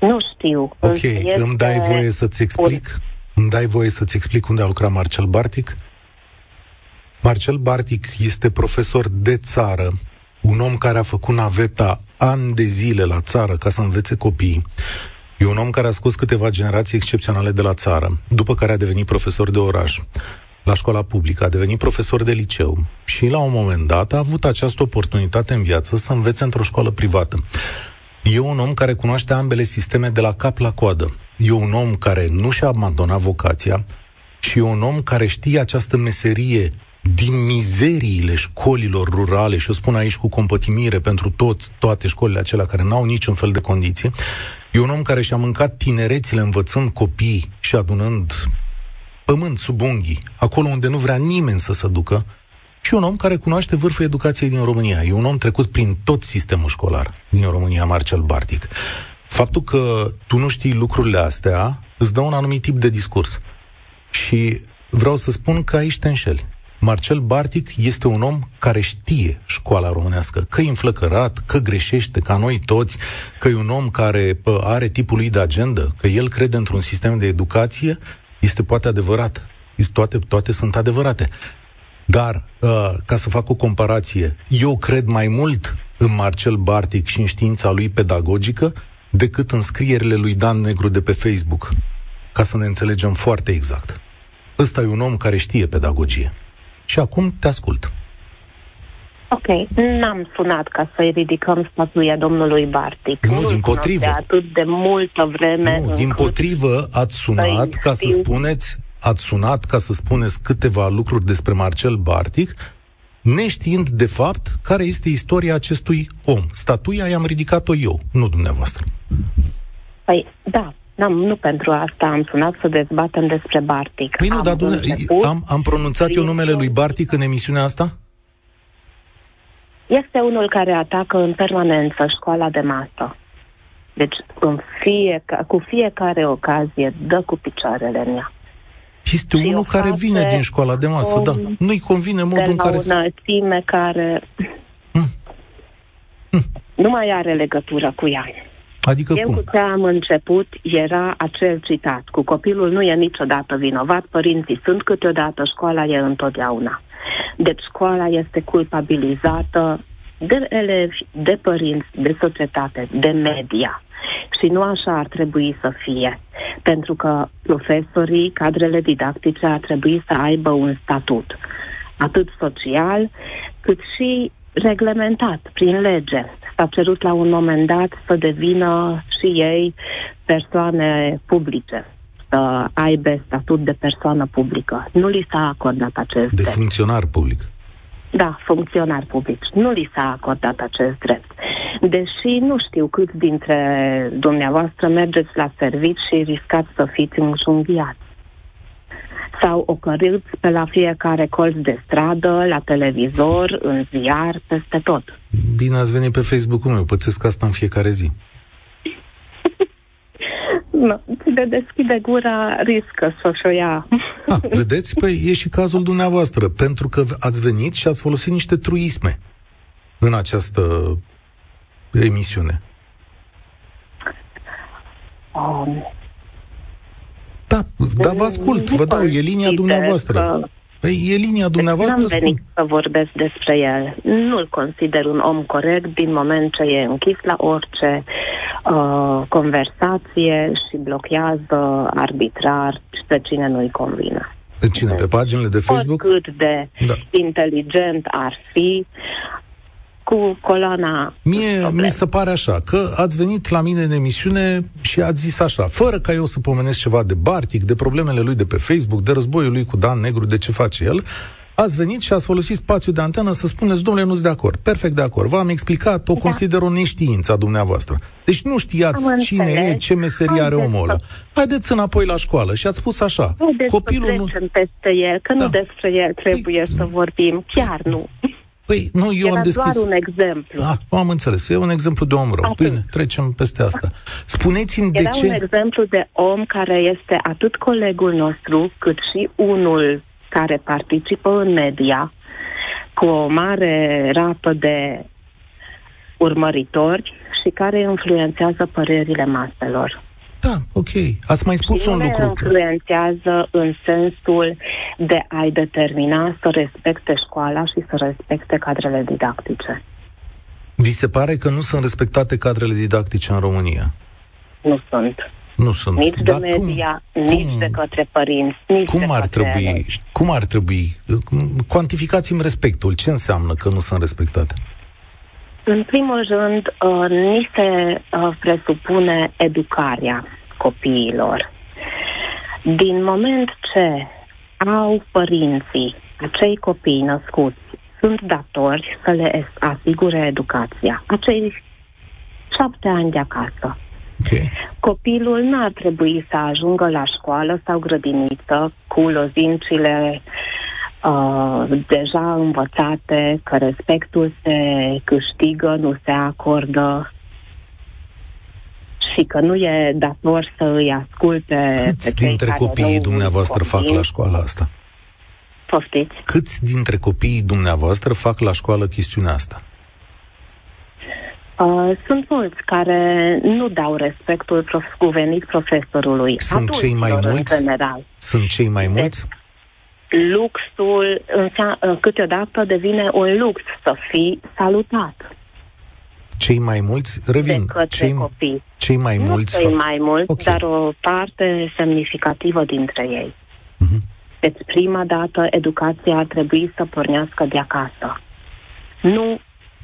S12: Nu știu.
S2: Ok, îmi dai voie să-ți explic? Îmi dai voie să-ți explic unde a lucrat Marcel Bartic? Marcel Bartic este profesor de țară, un om care a făcut naveta ani de zile la țară ca să învețe copiii E un om care a scos câteva generații excepționale de la țară, după care a devenit profesor de oraș la școala publică, a devenit profesor de liceu și la un moment dat a avut această oportunitate în viață să învețe într-o școală privată. E un om care cunoaște ambele sisteme de la cap la coadă. E un om care nu și-a abandonat vocația și e un om care știe această meserie din mizeriile școlilor rurale, și o spun aici cu compătimire pentru toți, toate școlile acelea care n-au niciun fel de condiții, e un om care și-a mâncat tinerețile învățând copii și adunând pământ sub unghii, acolo unde nu vrea nimeni să se ducă, și un om care cunoaște vârful educației din România. E un om trecut prin tot sistemul școlar din România, Marcel Bartic. Faptul că tu nu știi lucrurile astea îți dă un anumit tip de discurs. Și vreau să spun că aici te înșeli. Marcel Bartic este un om care știe școala românească, că e înflăcărat, că greșește ca noi toți, că e un om care are tipul lui de agenda, că el crede într-un sistem de educație, este poate adevărat. Toate, toate sunt adevărate. Dar, uh, ca să fac o comparație, eu cred mai mult în Marcel Bartic și în știința lui pedagogică decât în scrierile lui Dan Negru de pe Facebook. Ca să ne înțelegem foarte exact. Ăsta e un om care știe pedagogie. Și acum te ascult.
S12: Ok, n-am sunat ca să-i ridicăm statuia domnului Bartic.
S2: Nu, din potrivă.
S12: atât de multă vreme.
S2: Nu, din potrivă ați sunat ca să spuneți, ați sunat ca să spuneți câteva lucruri despre Marcel Bartic, neștiind de fapt care este istoria acestui om. Statuia i-am ridicat-o eu, nu dumneavoastră.
S12: Păi, da, N-am, nu pentru asta am sunat să dezbatem despre Bartic.
S2: Păi nu, dar am, am pronunțat eu numele lui Bartic în emisiunea asta?
S12: Este unul care atacă în permanență școala de masă. Deci, în fie, cu fiecare ocazie, dă cu picioarele în ea.
S2: Este și unul care vine din școala de masă, da. Nu-i convine modul în care...
S12: De la înălțime care hmm. Hmm. nu mai are legătură cu ea.
S2: Adică
S12: Eu
S2: cum?
S12: cu ce am început era acel citat. Cu copilul nu e niciodată vinovat, părinții sunt câteodată, școala e întotdeauna. Deci școala este culpabilizată de elevi, de părinți, de societate, de media. Și nu așa ar trebui să fie. Pentru că profesorii, cadrele didactice ar trebui să aibă un statut, atât social, cât și reglementat prin lege. S-a cerut la un moment dat să devină și ei persoane publice să aibă statut de persoană publică. Nu li s-a acordat acest
S2: De
S12: drept.
S2: funcționar public.
S12: Da, funcționar public. Nu li s-a acordat acest drept. Deși nu știu câți dintre dumneavoastră mergeți la servici și riscați să fiți înjunghiați sau ocărâți pe la fiecare colț de stradă, la televizor, în ziar, peste tot.
S2: Bine ați venit pe Facebook-ul meu, pățesc asta în fiecare zi.
S12: Nu, de deschide gura, riscă să o ia.
S2: A, vedeți? Păi e și cazul dumneavoastră, pentru că ați venit și ați folosit niște truisme în această emisiune. Um, da, da, vă ascult, vă dau, e linia dumneavoastră. Că... Păi e linia dumneavoastră,
S12: deci N-am venit spun. să vorbesc despre el. Nu-l consider un om corect din moment ce e închis la orice uh, conversație și blochează arbitrar pe cine nu-i convine.
S2: Pe cine? Pe paginile de Facebook?
S12: Oricât de da. inteligent ar fi, cu coloana.
S2: Mie mi se pare așa, că ați venit la mine în emisiune și ați zis așa, fără ca eu să pomenesc ceva de Bartic, de problemele lui de pe Facebook, de războiul lui cu Dan Negru, de ce face el, ați venit și ați folosit spațiul de antenă să spuneți, domnule, nu-s de acord. Perfect de acord. V-am explicat, o da. consider o neștiință a dumneavoastră. Deci nu știați Am cine înțeles. e, ce meserie are omul ăla. Haideți înapoi la școală și ați spus așa.
S12: Haideți copilul să nu... peste el, că da. nu despre el trebuie păi... să vorbim. Chiar nu.
S2: Păi, nu, eu
S12: Era
S2: am deschis...
S12: doar un exemplu.
S2: Ah, am înțeles. E un exemplu de om rău. Bine, trecem peste asta. Spuneți-mi
S12: Era
S2: de ce...
S12: un exemplu de om care este atât colegul nostru, cât și unul care participă în media, cu o mare rapă de urmăritori și care influențează părerile maselor.
S2: Da, ok. Ați mai spus
S12: și
S2: un lucru.
S12: influențează în sensul de a-i determina să respecte școala și să respecte cadrele didactice.
S2: Vi se pare că nu sunt respectate cadrele didactice în România?
S12: nu sunt.
S2: Nu sunt.
S12: Nici de
S2: Dar
S12: media,
S2: cum,
S12: nici
S2: cum,
S12: de către părinți, nici de
S2: cum ar
S12: către
S2: trebui,
S12: elevi.
S2: cum ar trebui, cuantificați-mi respectul, ce înseamnă că nu sunt respectate?
S12: În primul rând, uh, ni se uh, presupune educarea copiilor. Din moment ce au părinții, acei copii născuți, sunt datori să le es- asigure educația. Acei șapte ani de acasă.
S2: Okay.
S12: Copilul n-ar trebui să ajungă la școală sau grădiniță cu lozincile uh, deja învățate, că respectul se câștigă, nu se acordă și că nu e dator să îi asculte pe
S2: Câți
S12: cei
S2: dintre
S12: care
S2: copiii
S12: nu
S2: dumneavoastră fac
S12: convin.
S2: la școală asta?
S12: Poftiți?
S2: Câți dintre copiii dumneavoastră fac la școală chestiunea asta?
S12: Uh, sunt mulți care nu dau respectul prof- cuvenit profesorului.
S2: Sunt cei mai
S12: adulților,
S2: mulți?
S12: În general.
S2: Sunt cei mai mulți?
S12: Luxul înse- câteodată devine un lux să fii salutat
S2: Cei mai mulți? Revin.
S12: de către
S2: Cei,
S12: copii.
S2: cei mai
S12: nu
S2: mulți
S12: cei
S2: fac...
S12: mai mulți,
S2: Ok.
S12: dar o parte semnificativă dintre ei.
S2: Mhm.
S12: Deci, prima dată, educația ar trebui să pornească de acasă. Nu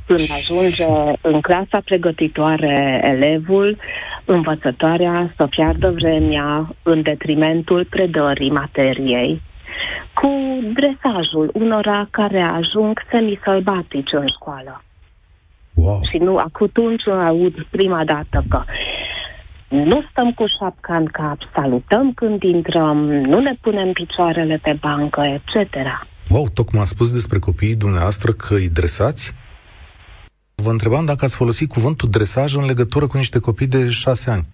S12: când ajunge în clasa pregătitoare elevul, învățătoarea să piardă vremea în detrimentul predării materiei, cu dresajul unora care ajung semisălbatici în școală.
S2: Wow.
S12: Și nu atunci aud prima dată că nu stăm cu șapca în cap, salutăm când intrăm, nu ne punem picioarele pe bancă, etc.
S2: Wow, tocmai a spus despre copiii dumneavoastră că îi dresați? Vă întrebam dacă ați folosit cuvântul dresaj în legătură cu niște copii de șase ani.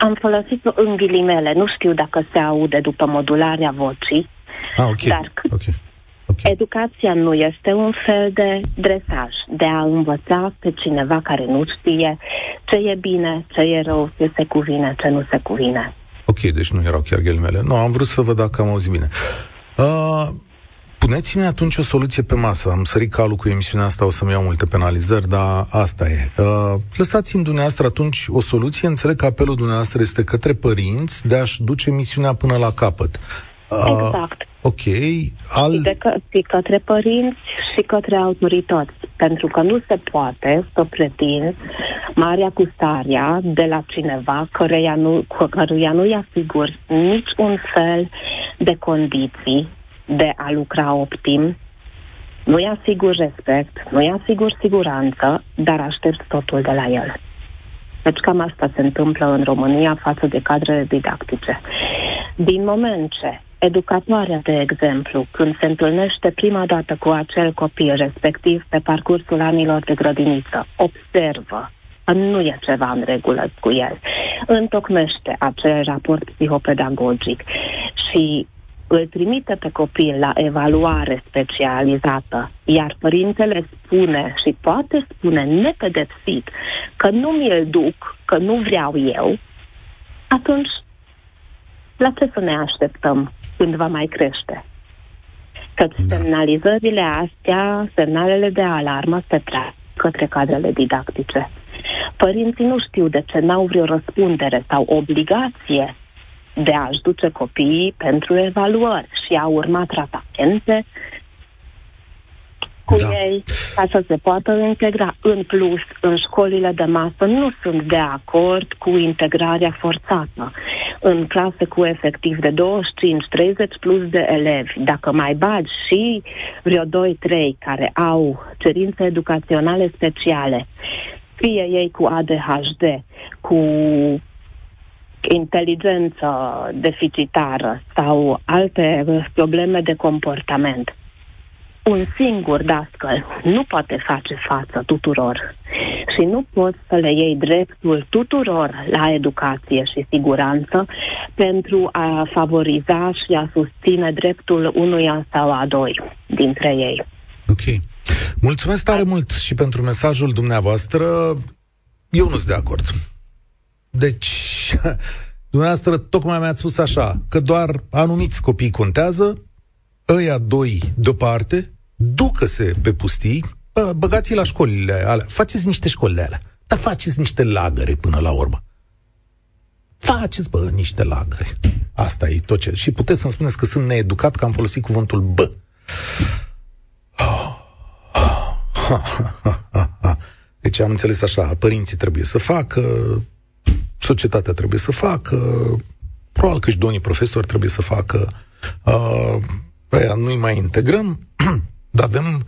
S12: Am folosit-o în ghilimele, nu știu dacă se aude după modularea vocii,
S2: Ah, ok.
S12: Dar cât-
S2: ok. ok.
S12: educația nu este un fel de dresaj, de a învăța pe cineva care nu știe ce e bine, ce e rău, ce se cuvine, ce nu se cuvine.
S2: Ok, deci nu erau chiar ghilimele. Nu, am vrut să văd dacă am auzit bine. Uh, puneți-mi atunci o soluție pe masă. Am sărit calul cu emisiunea asta, o să-mi iau multe penalizări, dar asta e. Uh, lăsați-mi dumneavoastră atunci o soluție. Înțeleg că apelul dumneavoastră este către părinți de a-și duce misiunea până la capăt. Uh,
S12: Exact.
S2: Ok. Al...
S12: Și, de că, și către părinți și către autorități. Pentru că nu se poate să pretinzi marea custarea de la cineva căruia nu, cu- căruia nu-i asiguri niciun fel de condiții de a lucra optim, nu-i asigur respect, nu-i asigur siguranță, dar aștept totul de la el. Deci cam asta se întâmplă în România față de cadrele didactice. Din moment ce educatoarea, de exemplu, când se întâlnește prima dată cu acel copil, respectiv pe parcursul anilor de grădiniță, observă că nu e ceva în regulă cu el, întocmește acel raport psihopedagogic și îl trimite pe copil la evaluare specializată, iar părintele spune și poate spune nepedepsit că nu mi-l duc, că nu vreau eu, atunci la ce să ne așteptăm când va mai crește? Că semnalizările astea, semnalele de alarmă se trag către cadrele didactice. Părinții nu știu de ce n-au vreo răspundere sau obligație de a-și duce copiii pentru evaluări și a urma tratamente cu
S2: Da.
S12: ei ca să se poată integra. În plus, în școlile de masă nu sunt de acord cu integrarea forțată. În clase cu efectiv de 25-30 plus de elevi, dacă mai bagi și vreo 2-3 care au cerințe educaționale speciale, fie ei cu ADHD, cu inteligență deficitară sau alte uh, probleme de comportament. Un singur dascăl nu poate face față tuturor și nu poți să le iei dreptul tuturor la educație și siguranță pentru a favoriza și a susține dreptul unuia sau a doi dintre ei.
S2: Ok. Mulțumesc tare mult și pentru mesajul dumneavoastră. Eu nu sunt de acord. Deci, dumneavoastră tocmai mi-ați spus așa, că doar anumiți copii contează, ăia doi deoparte, ducă-se pe pustii, bă, băgați la școlile alea, faceți niște școli de alea. Dar faceți niște lagăre până la urmă. Faceți, bă, niște lagăre. Asta e tot ce... Și puteți să-mi spuneți că sunt needucat, că am folosit cuvântul bă. Deci am înțeles așa, părinții trebuie să facă, societatea trebuie să facă, probabil că și donii profesori trebuie să facă, uh, aia nu-i mai integrăm, dar avem,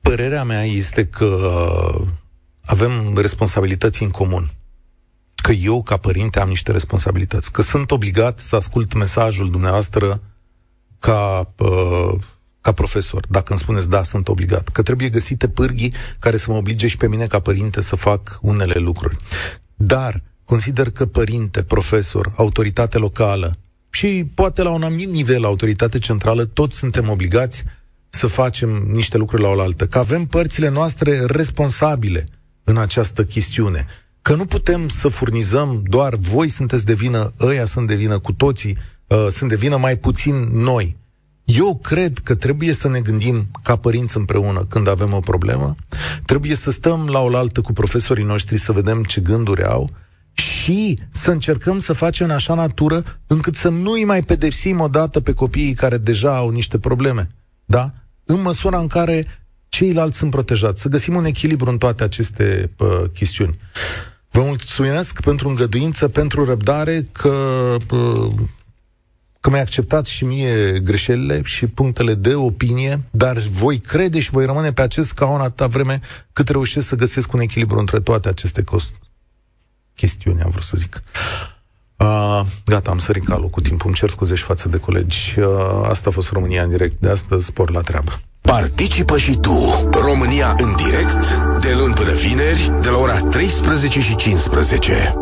S2: părerea mea este că avem responsabilități în comun. Că eu, ca părinte, am niște responsabilități. Că sunt obligat să ascult mesajul dumneavoastră ca uh, ca profesor, dacă îmi spuneți da, sunt obligat, că trebuie găsite pârghii care să mă oblige și pe mine ca părinte să fac unele lucruri. Dar consider că părinte, profesor, autoritate locală și poate la un anumit nivel autoritate centrală, toți suntem obligați să facem niște lucruri la oaltă, că avem părțile noastre responsabile în această chestiune, că nu putem să furnizăm doar voi sunteți de vină, ăia sunt de vină, cu toții uh, sunt de vină, mai puțin noi. Eu cred că trebuie să ne gândim ca părinți împreună când avem o problemă, trebuie să stăm la oaltă cu profesorii noștri să vedem ce gânduri au și să încercăm să facem în așa natură încât să nu-i mai pedepsim odată pe copiii care deja au niște probleme. Da? În măsura în care ceilalți sunt protejați. Să găsim un echilibru în toate aceste uh, chestiuni. Vă mulțumesc pentru îngăduință, pentru răbdare, că uh, că mi acceptați și mie greșelile și punctele de opinie, dar voi crede și voi rămâne pe acest scaun atâta vreme cât reușesc să găsesc un echilibru între toate aceste cost. chestiuni, am vrut să zic. Uh, gata, am sărit calul cu timpul, îmi cer scuze și față de colegi. Uh, asta a fost România în direct de astăzi, spor la treabă.
S1: Participă și tu, România în direct, de luni până vineri, de la ora 13 și 15.